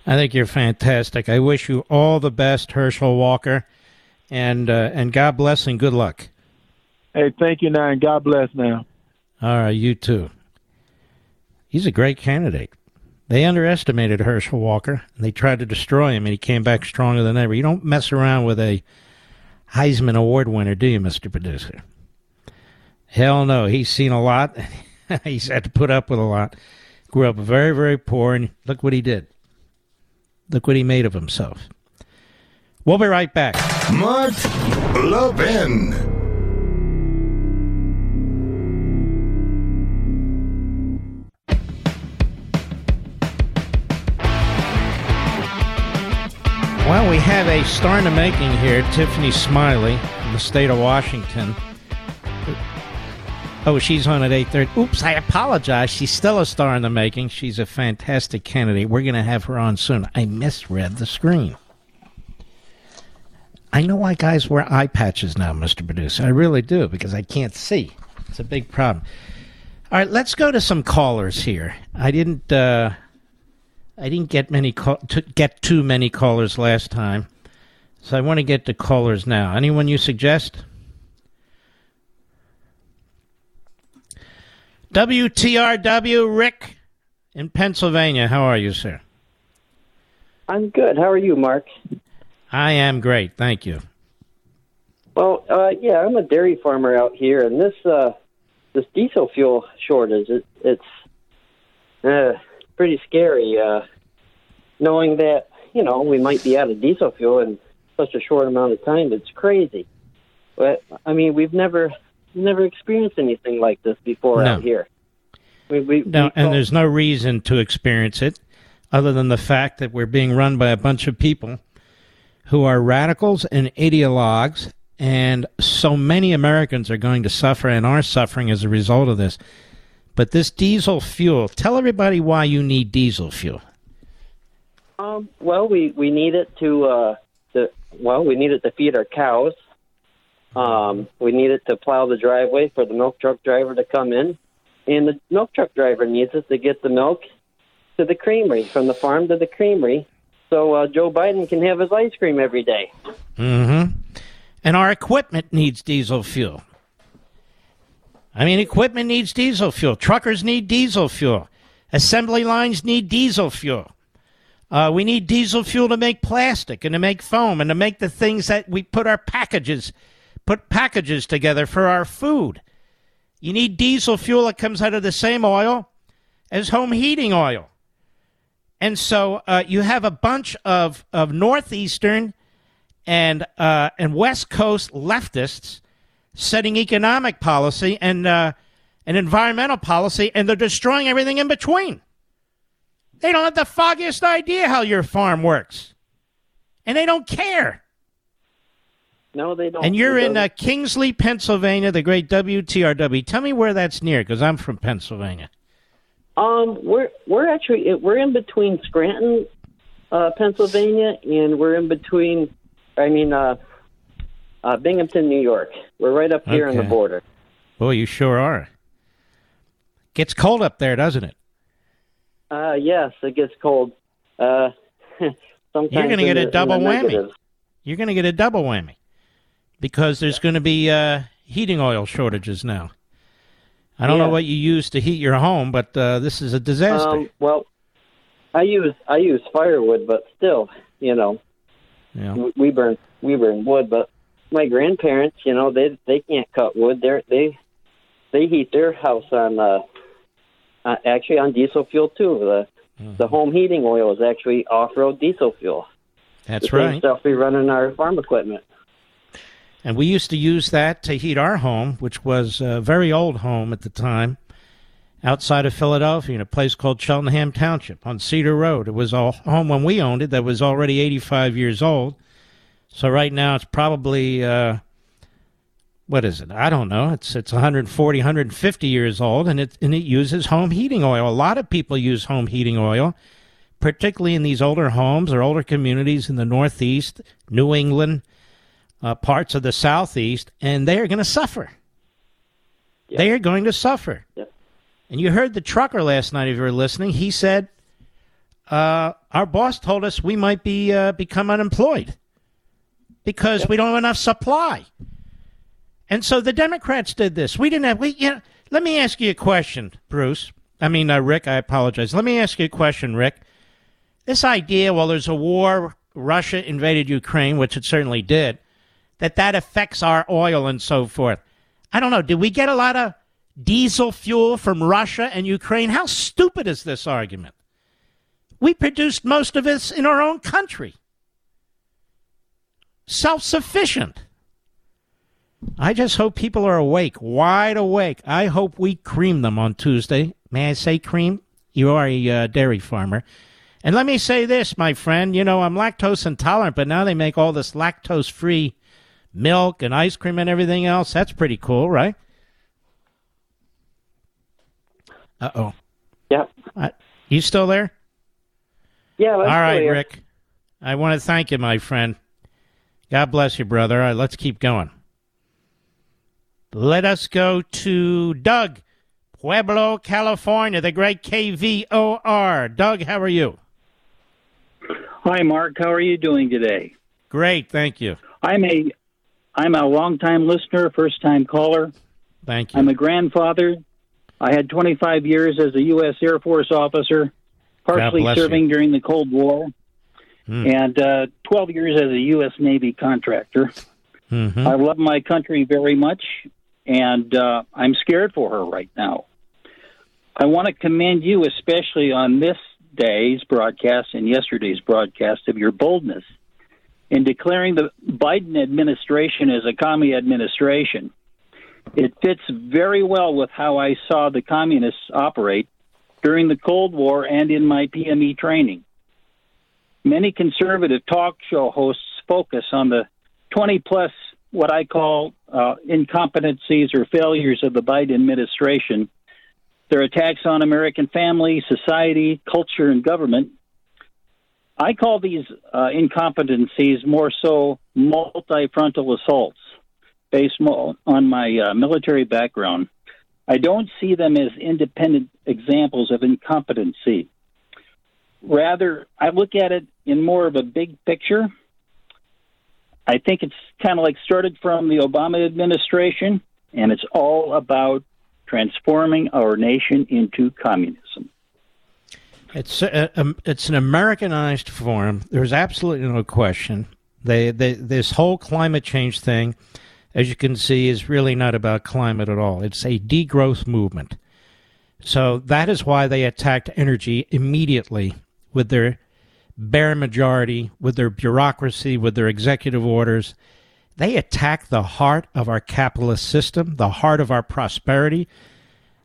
Speaker 1: I think you're fantastic. I wish you all the best, Herschel Walker, and uh, and God bless and good luck.
Speaker 9: Hey, thank you now, and God bless now.
Speaker 1: All right, you too. He's a great candidate. They underestimated Herschel Walker, and they tried to destroy him, and he came back stronger than ever. You don't mess around with a Heisman Award winner, do you, Mr. Producer? Hell no. He's seen a lot. He's had to put up with a lot. Grew up very, very poor, and look what he did. Look what he made of himself. We'll be right back.
Speaker 2: Mark Levin.
Speaker 1: Well, we have a star in the making here, Tiffany Smiley from the state of Washington. Oh, she's on at 8.30. Oops, I apologize. She's still a star in the making. She's a fantastic candidate. We're going to have her on soon. I misread the screen. I know why guys wear eye patches now, Mr. Producer. I really do, because I can't see. It's a big problem. All right, let's go to some callers here. I didn't... Uh, I didn't get many call, to get too many callers last time, so I want to get to callers now. Anyone you suggest? WTRW Rick in Pennsylvania. How are you, sir?
Speaker 10: I'm good. How are you, Mark?
Speaker 1: I am great, thank you.
Speaker 10: Well, uh, yeah, I'm a dairy farmer out here, and this uh, this diesel fuel shortage it, it's uh, pretty scary, uh, knowing that you know we might be out of diesel fuel in such a short amount of time. It's crazy. But I mean, we've never never experienced anything like this before no. out here.
Speaker 1: We, we, no, we and there's no reason to experience it, other than the fact that we're being run by a bunch of people who are radicals and ideologues, and so many Americans are going to suffer and are suffering as a result of this. But this diesel fuel, tell everybody why you need diesel fuel.
Speaker 10: Um, well, we, we need it to, uh, to well, we need it to feed our cows. Um, we need it to plow the driveway for the milk truck driver to come in, and the milk truck driver needs it to get the milk to the creamery from the farm to the creamery, so uh, Joe Biden can have his ice cream every day.
Speaker 1: Mm-hmm. And our equipment needs diesel fuel. I mean, equipment needs diesel fuel. Truckers need diesel fuel. Assembly lines need diesel fuel. Uh, we need diesel fuel to make plastic and to make foam and to make the things that we put our packages, put packages together for our food. You need diesel fuel that comes out of the same oil as home heating oil. And so uh, you have a bunch of, of northeastern and uh, and West Coast leftists setting economic policy and uh, and environmental policy, and they're destroying everything in between. They don't have the foggiest idea how your farm works, and they don't care.
Speaker 10: No, they don't.
Speaker 1: And you're in uh, Kingsley, Pennsylvania, the great WTRW. Tell me where that's near, because I'm from Pennsylvania.
Speaker 10: Um, we're we're actually we're in between Scranton, uh, Pennsylvania, and we're in between. I mean, uh, uh, Binghamton, New York. We're right up here on the border.
Speaker 1: Boy, you sure are. Gets cold up there, doesn't it?
Speaker 10: Uh, yes, it gets cold. Uh, sometimes
Speaker 1: You're going to get a double whammy.
Speaker 10: negative.
Speaker 1: You're going to get a double whammy because there's going to be uh, heating oil shortages now. I don't know what you use to heat your home, but uh, this is a disaster.
Speaker 10: Um, well, I use I use firewood, but still, you know,
Speaker 1: yeah.
Speaker 10: we burn we burn wood. But my grandparents, you know, they they can't cut wood. They they they heat their house on uh, uh actually on diesel fuel too. The
Speaker 1: Mm-hmm.
Speaker 10: the home heating oil is actually off road diesel fuel.
Speaker 1: That's
Speaker 10: the
Speaker 1: right.
Speaker 10: stuff we run in our farm equipment.
Speaker 1: And we used to use that to heat our home, which was a very old home at the time, outside of Philadelphia in a place called Cheltenham Township on Cedar Road. It was a home when we owned it that was already 85 years old. So right now it's probably, uh, what is it? I don't know. It's it's 140, 150 years old, and it and it uses home heating oil. A lot of people use home heating oil, particularly in these older homes or older communities in the Northeast, New England uh, parts of the southeast, and they are going to suffer. They are going to suffer. And you heard the trucker last night. If you were listening, he said, uh, "Our boss told us we might be uh, become unemployed because we don't have enough supply." And so the Democrats did this. We didn't have. We, you know, let me ask you a question, Bruce. I mean, uh, Rick. I apologize. Let me ask you a question, Rick. This idea, well, there's a war. Russia invaded Ukraine, which it certainly did that that affects our oil and so forth. I don't know. Did we get a lot of diesel fuel from Russia and Ukraine? How stupid is this argument? We produced most of this in our own country. Self sufficient. I just hope people are awake, wide awake. I hope we cream them on Tuesday. May I say cream? You are a uh, dairy farmer. And let me say this, my friend. You know, I'm lactose intolerant, but now they make all this lactose free milk and ice cream and everything else. That's pretty cool, right? Uh oh.
Speaker 10: Yep.
Speaker 1: Uh, you still there?
Speaker 10: Yeah.
Speaker 1: all right,
Speaker 10: clear.
Speaker 1: Rick. I want to thank you, my friend. God bless you, brother. All right, let's keep going. Let us go to Doug, Pueblo, California, the great KVOR. Doug, how are you?
Speaker 11: Hi, Mark. How are you doing today?
Speaker 1: Great, thank you.
Speaker 11: I'm a I'm a longtime listener, first time caller.
Speaker 1: Thank you.
Speaker 11: I'm a grandfather. I had 25 years as a U.S. Air Force officer, partially serving during the Cold War,
Speaker 1: Hmm.
Speaker 11: and uh, 12 years as a U.S. Navy contractor.
Speaker 1: Mhm.
Speaker 11: I love my country very much, and uh, I'm scared for her right now. I want to commend you, especially on this day's broadcast and yesterday's broadcast, of your boldness in declaring the Biden administration as a commie administration. It fits very well with how I saw the communists operate during the Cold War and in my PME training. Many conservative talk show hosts focus on the 20 plus what I call uh, incompetencies or failures of the Biden administration. Their attacks on American family, society, culture, and government. I call these uh, incompetencies more so multi-frontal assaults based on my uh, military background. I don't see them as independent examples of incompetency. Rather, I look at it in more of a big picture. I think it's kind of like started from the Obama administration, and it's all about transforming our nation into communism.
Speaker 1: It's a, a, um, it's an Americanized form. There's absolutely no question. They, they, this whole climate change thing, as you can see, is really not about climate at all. It's a degrowth movement. So that is why they attacked energy immediately with their bare majority, with their bureaucracy, with their executive orders. They attack the heart of our capitalist system, the heart of our prosperity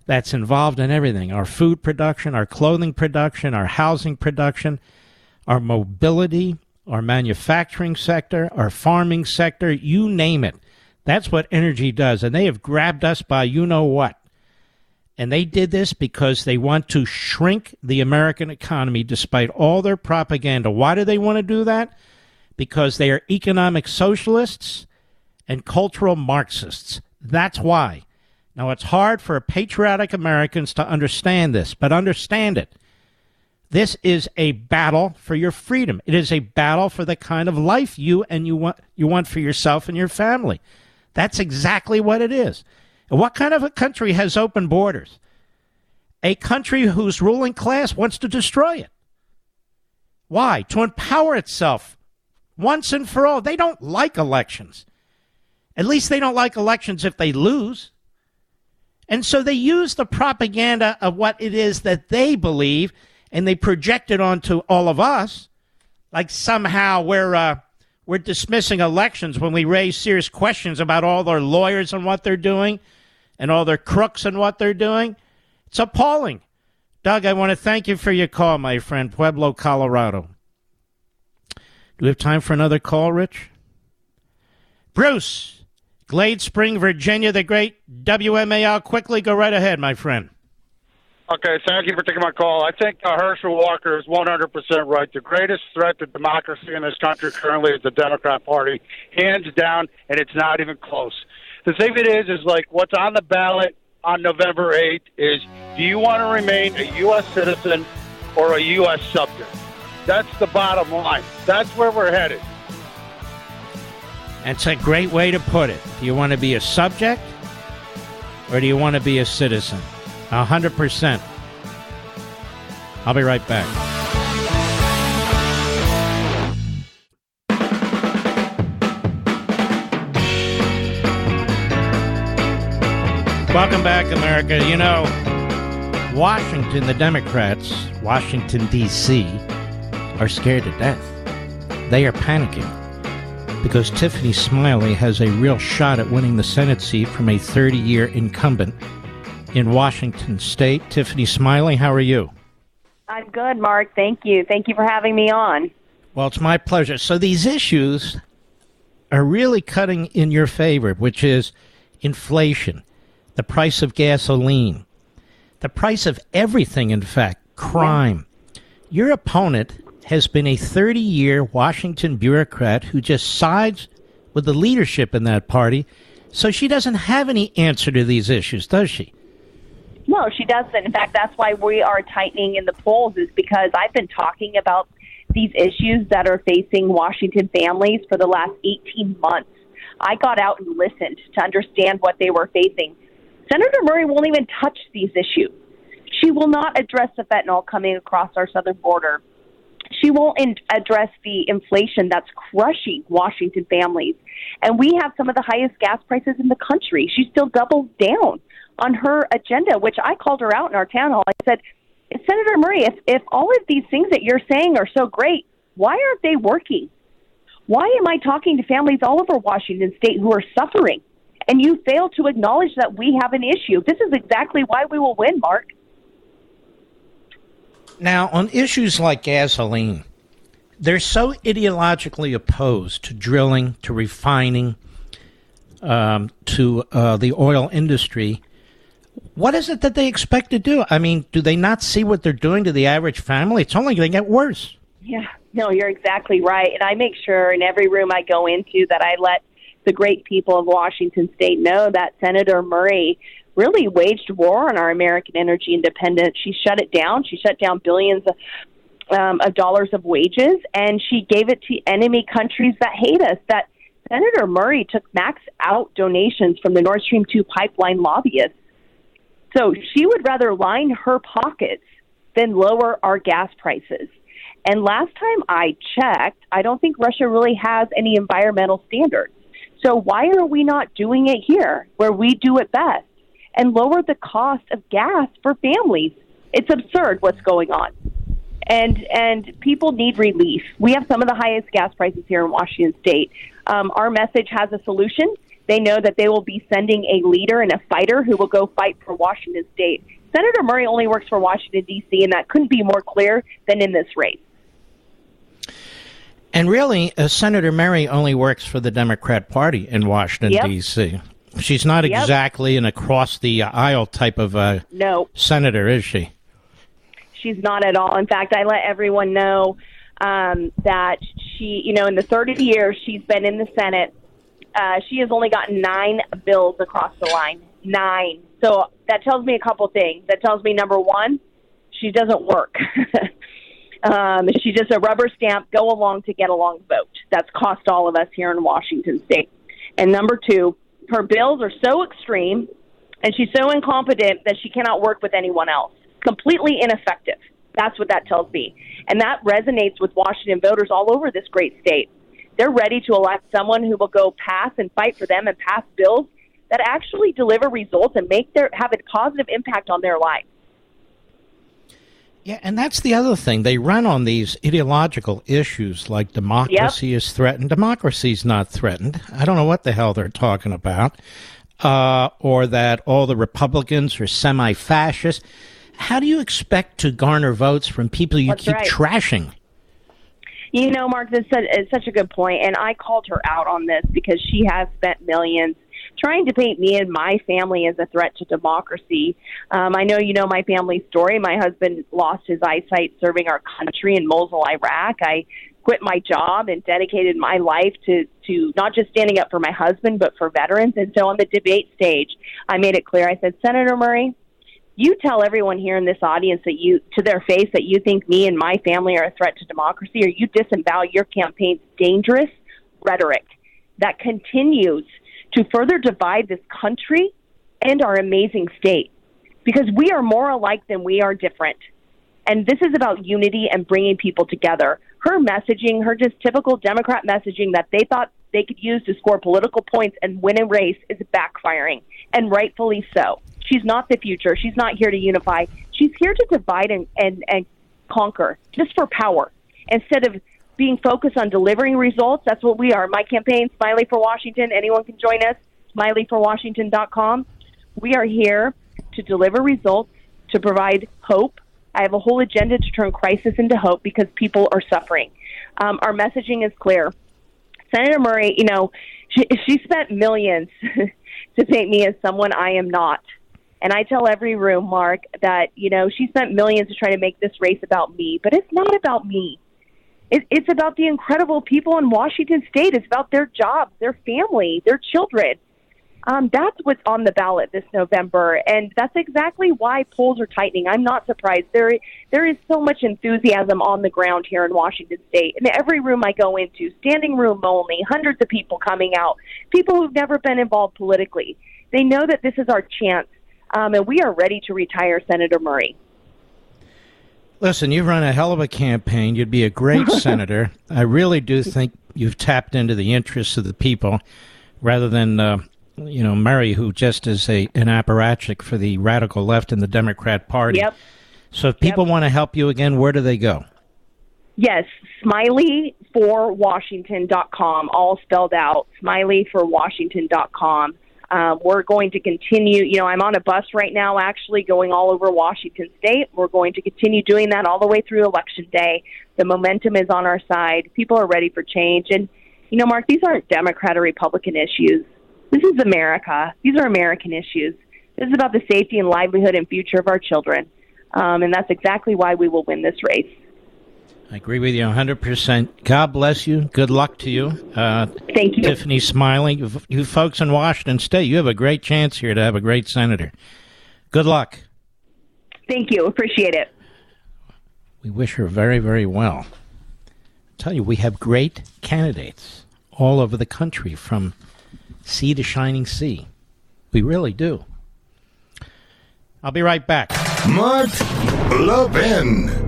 Speaker 1: that's involved in everything our food production, our clothing production, our housing production, our mobility, our manufacturing sector, our farming sector, you name it. That's what energy does. And they have grabbed us by you know what. And they did this because they want to shrink the American economy despite all their propaganda. Why do they want to do that? Because they are economic socialists and cultural Marxists. That's why. Now, it's hard for patriotic Americans to understand this, but understand it. This is a battle for your freedom. It is a battle for the kind of life you and you want you want for yourself and your family. That's exactly what it is. What kind of a country has open borders? A country whose ruling class wants to destroy it. Why? To empower itself once and for all. They don't like elections. At least they don't like elections if they lose. And so they use the propaganda of what it is that they believe and they project it onto all of us like somehow we're uh, we're dismissing elections when we raise serious questions about all their lawyers and what they're doing and all their crooks and what they're doing. It's appalling. Doug, I want to thank you for your call, my friend, Pueblo, Colorado. Do we have time for another call, Rich? Bruce, Glade Spring, Virginia, the great WMAL. Quickly, go right ahead, my friend.
Speaker 12: Okay, thank you for taking my call. I think uh, Herschel Walker is 100% right. The greatest threat to democracy in this country currently is the Democrat Party, hands down, and it's not even close. The thing it is, is like what's on the ballot on November 8th is do you want to remain a U.S. citizen or a U.S. subject? That's the bottom line. That's where we're headed.
Speaker 1: That's a great way to put it. Do you want to be a subject or do you want to be a citizen? A hundred percent. I'll be right back. Welcome back, America. You know, Washington, the Democrats, Washington, D.C., are scared to death. They are panicking because Tiffany Smiley has a real shot at winning the Senate seat from a 30 year incumbent in Washington State. Tiffany Smiley, how are you?
Speaker 13: I'm good, Mark. Thank you. Thank you for having me on.
Speaker 1: Well, it's my pleasure. So these issues are really cutting in your favor, which is inflation, the price of gasoline, the price of everything, in fact, crime. Your opponent has been a 30 year Washington bureaucrat who just sides with the leadership in that party, so she doesn't have any answer to these issues, does she?
Speaker 13: No, she doesn't. In fact, that's why we are tightening in the polls, is because I've been talking about these issues that are facing Washington families for the last 18 months. I got out and listened to understand what they were facing. Senator Murray won't even touch these issues. She will not address the fentanyl coming across our southern border. She won't in- address the inflation that's crushing Washington families. And we have some of the highest gas prices in the country. She still doubles down on her agenda, which I called her out in our town hall. I said, Senator Murray, if, if all of these things that you're saying are so great, why aren't they working? Why am I talking to families all over Washington state who are suffering? And you fail to acknowledge that we have an issue. This is exactly why we will win, Mark.
Speaker 1: Now, on issues like gasoline, they're so ideologically opposed to drilling, to refining, um, to uh, the oil industry. What is it that they expect to do? I mean, do they not see what they're doing to the average family? It's only going to get worse.
Speaker 13: Yeah, no, you're exactly right. And I make sure in every room I go into that I let the great people of Washington state know that Senator Murray really waged war on our American energy independence. She shut it down. She shut down billions of, um, of dollars of wages, and she gave it to enemy countries that hate us, that Senator Murray took max out donations from the Nord Stream 2 pipeline lobbyists. So she would rather line her pockets than lower our gas prices. And last time I checked, I don't think Russia really has any environmental standards. So why are we not doing it here where we do it best and lower the cost of gas for families? It's absurd what's going on. And and people need relief. We have some of the highest gas prices here in Washington state. Um, our message has a solution. They know that they will be sending a leader and a fighter who will go fight for Washington state. Senator Murray only works for Washington D.C., and that couldn't be more clear than in this race.
Speaker 1: And really, uh, Senator Murray only works for the Democrat Party in Washington,
Speaker 13: Yep.
Speaker 1: D.C. She's not
Speaker 13: Yep.
Speaker 1: exactly an across the aisle type of uh,
Speaker 13: No.
Speaker 1: senator, is she?
Speaker 13: She's not at all. In fact, I let everyone know um, that she, you know, in the 30 years she's been in the Senate, uh, she has only gotten nine bills across the line. Nine. So that tells me a couple things. That tells me number one, she doesn't work. um, she's just a rubber stamp, go along to get along vote. That's cost all of us here in Washington State. And number two, her bills are so extreme and she's so incompetent that she cannot work with anyone else. Completely ineffective. That's what that tells me. And that resonates with Washington voters all over this great state. They're ready to elect someone who will go pass and fight for them and pass bills that actually deliver results and make their have a positive impact on their lives.
Speaker 1: Yeah, and that's the other thing. They run on these ideological issues like democracy is threatened. Democracy's not threatened. I don't know what the hell they're talking about. Uh, or that all the Republicans are semi fascist. How do you expect to garner votes from people you
Speaker 13: That's
Speaker 1: keep
Speaker 13: right.
Speaker 1: trashing?
Speaker 13: You know, Mark, this is such a good point, and I called her out on this because she has spent millions trying to paint me and my family as a threat to democracy. Um, I know you know my family story. My husband lost his eyesight serving our country in Mosul, Iraq. I quit my job and dedicated my life to to not just standing up for my husband, but for veterans. And so on the debate stage, I made it clear. I said, Senator Murray, you tell everyone here in this audience that you to their face that you think me and my family are a threat to democracy or you disavow your campaign's dangerous rhetoric that continues to further divide this country and our amazing state. Because we are more alike than we are different. And this is about unity and bringing people together. Her messaging her just typical democrat messaging that they thought they could use to score political points and win a race is backfiring. And rightfully so. She's not the future. She's not here to unify. She's here to divide and and, and conquer just for power instead of being focused on delivering results that's what we are my campaign smiley for washington anyone can join us smileyforwashington.com we are here to deliver results to provide hope I have a whole agenda to turn crisis into hope because people are suffering. Um, our messaging is clear. Senator Murray, you know, she, she spent millions to paint me as someone I am not. And I tell every room, Mark, that, you know, she spent millions to try to make this race about me, but it's not about me. It, it's about the incredible people in Washington state. It's about their jobs, their family, their children. Um, that's what's on the ballot this November, and that's exactly why polls are tightening. I'm not surprised. There, there is so much enthusiasm on the ground here in Washington State. In every room I go into, standing room only, hundreds of people coming out, people who've never been involved politically. They know that this is our chance, um, and we are ready to retire Senator Murray.
Speaker 1: Listen, you've run a hell of a campaign. You'd be a great senator. I really do think you've tapped into the interests of the people rather than, uh, you know, Murray, who just is a an apparatchik for the radical left in the Democrat Party.
Speaker 13: Yep.
Speaker 1: So if people want to help you again, where do they go?
Speaker 13: Yes, smileyforwashington.com, all spelled out. Smileyforwashington.com. Um, we're going to continue. You know, I'm on a bus right now, actually going all over Washington State. We're going to continue doing that all the way through Election Day. The momentum is on our side. People are ready for change. And, you know, Mark, these aren't Democrat or Republican issues. This is America. These are American issues. This is about the safety and livelihood and future of our children. Um, and that's exactly why we will win this race.
Speaker 1: I agree with you 100%. God bless you. Good luck to you. Uh,
Speaker 13: Thank you.
Speaker 1: Tiffany Smiley. You, you folks in Washington State, you have a great chance here to have a great senator. Good luck.
Speaker 13: Thank you. Appreciate it.
Speaker 1: We wish her very, very well. I tell you, we have great candidates all over the country from sea to shining sea. We really do. I'll be right back.
Speaker 2: Mark Levin.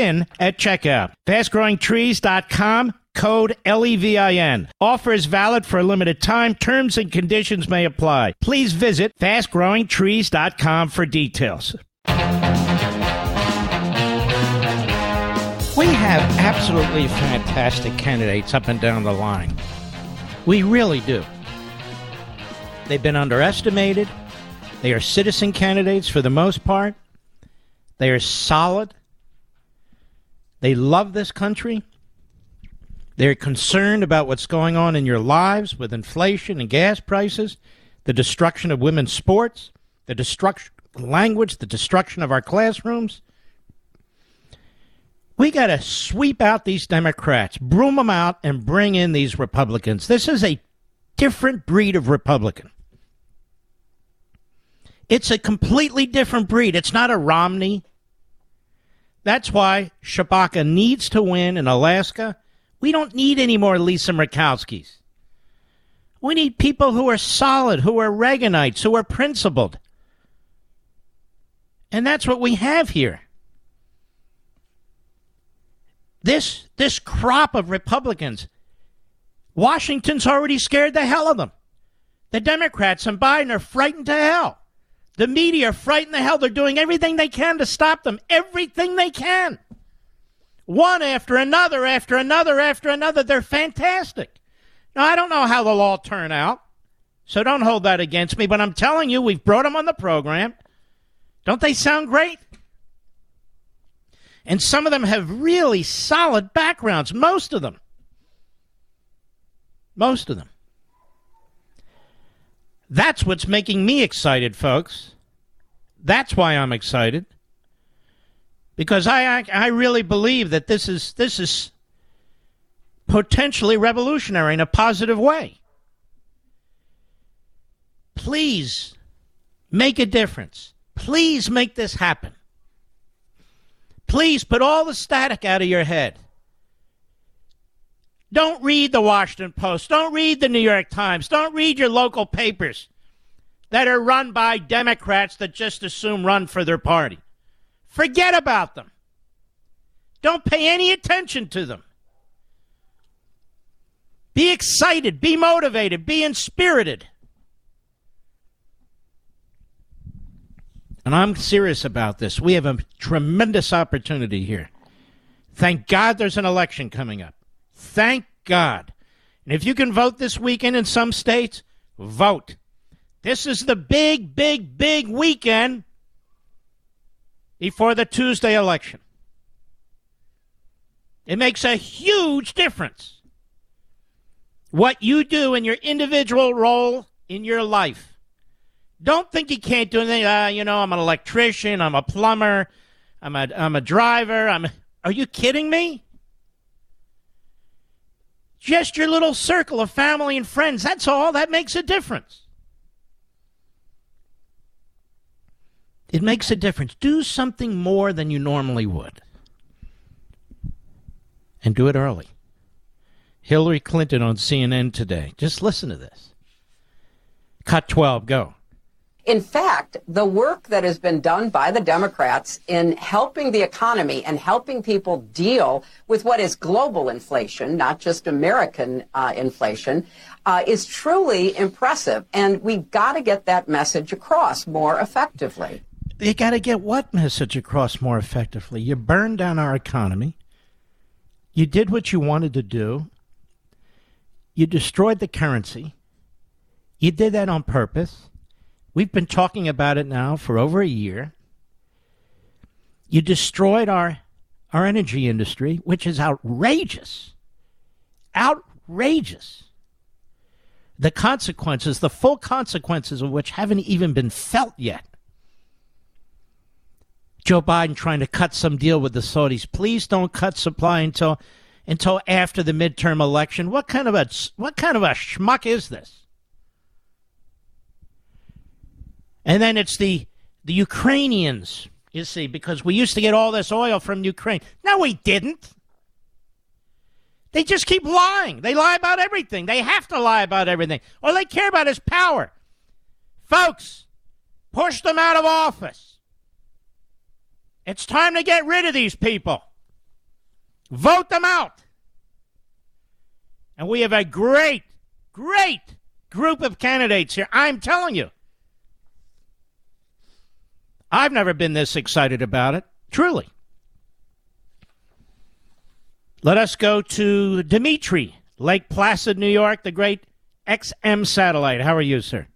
Speaker 1: at checkout. Fastgrowingtrees.com code LEVIN. Offer is valid for a limited time. Terms and conditions may apply. Please visit fastgrowingtrees.com for details. We have absolutely fantastic candidates up and down the line. We really do. They've been underestimated. They are citizen candidates for the most part. They are solid. They love this country. They're concerned about what's going on in your lives with inflation and gas prices, the destruction of women's sports, the destruction language, the destruction of our classrooms. We got to sweep out these Democrats, broom them out, and bring in these Republicans. This is a different breed of Republican. It's a completely different breed. It's not a Romney. That's why Tshibaka needs to win in Alaska. We don't need any more Lisa Murkowskis. We need people who are solid, who are Reaganites, who are principled. And that's what we have here. This this crop of Republicans, Washington's already scared the hell of them. The Democrats and Biden are frightened to hell. The media are frightened the hell. They're doing everything they can to stop them. Everything they can. One after another, after another, after another. They're fantastic. Now, I don't know how they'll all turn out, so don't hold that against me, but I'm telling you, we've brought them on the program. Don't they sound great? And some of them have really solid backgrounds, most of them. Most of them. That's what's making me excited, folks. That's why I'm excited. Because I, I, I really believe that this is this is potentially revolutionary in a positive way. Please make a difference. Please make this happen. Please put all the static out of your head. Don't read the Washington Post. Don't read the New York Times. Don't read your local papers that are run by Democrats that just assume run for their party. Forget about them. Don't pay any attention to them. Be excited, be motivated, be inspirited. And I'm serious about this. We have a tremendous opportunity here. Thank God there's an election coming up. Thank God. And if you can vote this weekend in some states, vote. This is the big, big, big weekend before the Tuesday election. It makes a huge difference what you do in your individual role in your life. Don't think you can't do anything. Uh, you know, I'm an electrician. I'm a plumber. I'm a I'm a driver. I'm. Are you kidding me? Just your little circle of family and friends. That's all. That makes a difference. It makes a difference. Do something more than you normally would. And do it early. Hillary Clinton on CNN today. Just listen to this. Cut 12, go.
Speaker 14: In fact, the work that has been done by the Democrats in helping the economy and helping people deal with what is global inflation, not just American uh, inflation, uh, is truly impressive. And we've got to get that message across more effectively.
Speaker 1: You got to get what message across more effectively? You burned down our economy. You did what you wanted to do. You destroyed the currency. You did that on purpose. We've been talking about it now for over a year. You destroyed our our energy industry, which is outrageous. Outrageous. The consequences, the full consequences of which haven't even been felt yet. Joe Biden trying to cut some deal with the Saudis. Please don't cut supply until until after the midterm election. What kind of a what kind of a schmuck is this? And then it's the the Ukrainians, you see, because we used to get all this oil from Ukraine. No, we didn't. They just keep lying. They lie about everything. They have to lie about everything. All they care about is power. Folks, push them out of office. It's time to get rid of these people. Vote them out. And we have a great, great group of candidates here. I'm telling you. I've never been this excited about it, truly. Let us go to Dimitri, Lake Placid, New York, the great XM satellite. How are you, sir?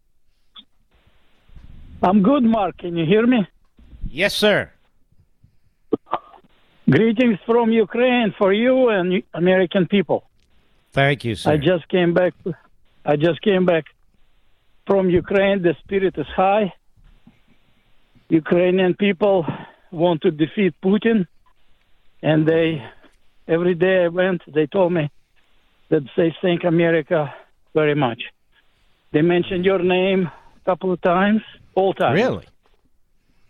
Speaker 15: I'm good, Mark. Can you hear me?
Speaker 1: Yes, sir.
Speaker 15: Greetings from Ukraine for you and American people.
Speaker 1: Thank you, sir.
Speaker 15: I just came back. I just came back from Ukraine. The spirit is high. Ukrainian people want to defeat Putin, and they every day I went, they told me that they thank America very much. They mentioned your name a couple of times, all times.
Speaker 1: Really?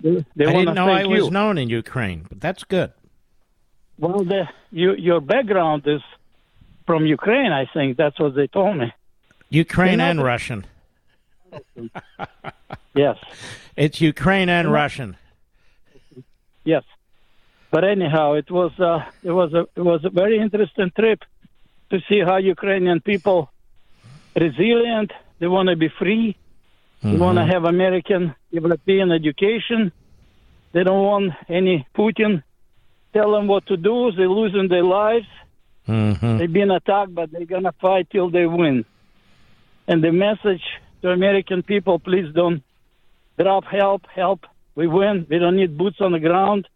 Speaker 15: They, they
Speaker 1: I didn't know I was
Speaker 15: you.
Speaker 1: known in Ukraine, but that's good.
Speaker 15: Well, the, you, your background is from Ukraine, I think. That's what they told me.
Speaker 1: Ukraine
Speaker 15: They're
Speaker 1: and
Speaker 15: not-
Speaker 1: Russian.
Speaker 15: Yes.
Speaker 1: It's Ukraine and Russian.
Speaker 15: Yes. But anyhow, it was uh, it was a it was a very interesting trip to see how Ukrainian people resilient. They want to be free. They want to have American European education. They don't want any Putin tell them what to do. They're losing their lives.
Speaker 1: Mm-hmm.
Speaker 15: They've been attacked, but they're gonna fight till they win. And the message to American people: please don't drop help. Help. We win. We don't need boots on the ground.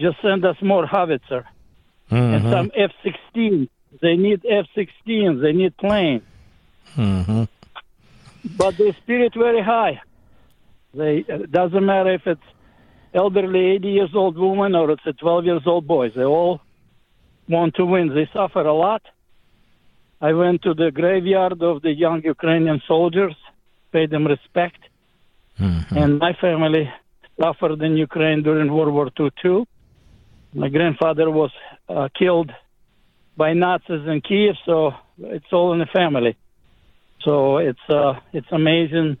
Speaker 15: Just send us more howitzer and
Speaker 1: Mhm.
Speaker 15: some F-16. They need F-16. They need planes.
Speaker 1: Mm-hmm.
Speaker 15: But the spirit very high. They it doesn't matter if it's elderly 80 years old woman or it's a 12 years old boy. They all want to win. They suffer a lot. I went to the graveyard of the young Ukrainian soldiers, paid them respect, and my family suffered in Ukraine during World War II too. My grandfather was uh, killed by Nazis in Kiev, so it's all in the family. So it's uh, it's amazing,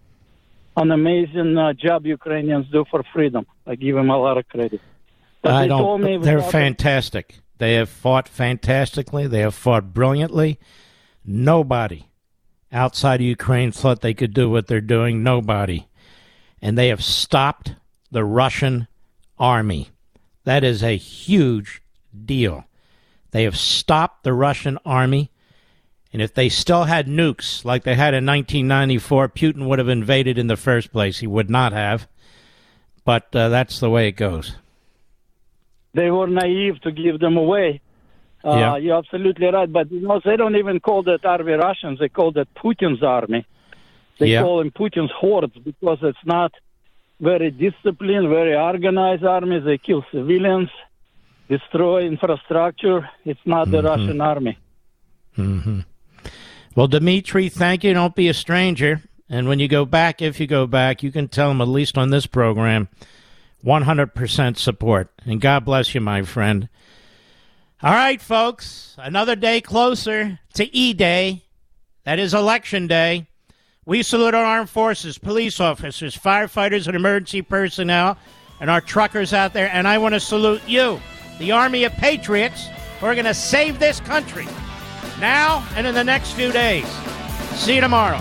Speaker 15: an amazing uh, job Ukrainians do for freedom. I give them a lot of credit. But
Speaker 1: I
Speaker 15: they
Speaker 1: don't.
Speaker 15: told me
Speaker 1: they're fantastic. They have fought fantastically. They have fought brilliantly. Nobody outside of Ukraine thought they could do what they're doing. Nobody, and they have stopped the Russian army. That is a huge deal. They have stopped the Russian army. And if they still had nukes like they had in 1994, Putin would have invaded in the first place. He would not have. But uh, that's the way it goes.
Speaker 15: they were naive to give them away. Uh,
Speaker 1: Yeah.
Speaker 15: You're absolutely right. But you know, they don't even call that army Russians. They call that Putin's army. They
Speaker 1: Yeah.
Speaker 15: call them Putin's hordes because it's not very disciplined, very organized army. They kill civilians, destroy infrastructure. It's not the
Speaker 1: Mhm.
Speaker 15: Russian army.
Speaker 1: hmm Well, Dimitri, thank you. Don't be a stranger. And when you go back, if you go back, you can tell them, at least on this program, 100% support. And God bless you, my friend. All right, folks, another day closer to E Day. That is Election Day. We salute our armed forces, police officers, firefighters, and emergency personnel, and our truckers out there. And I want to salute you, the Army of Patriots, who are going to save this country now and in the next few days. See you tomorrow.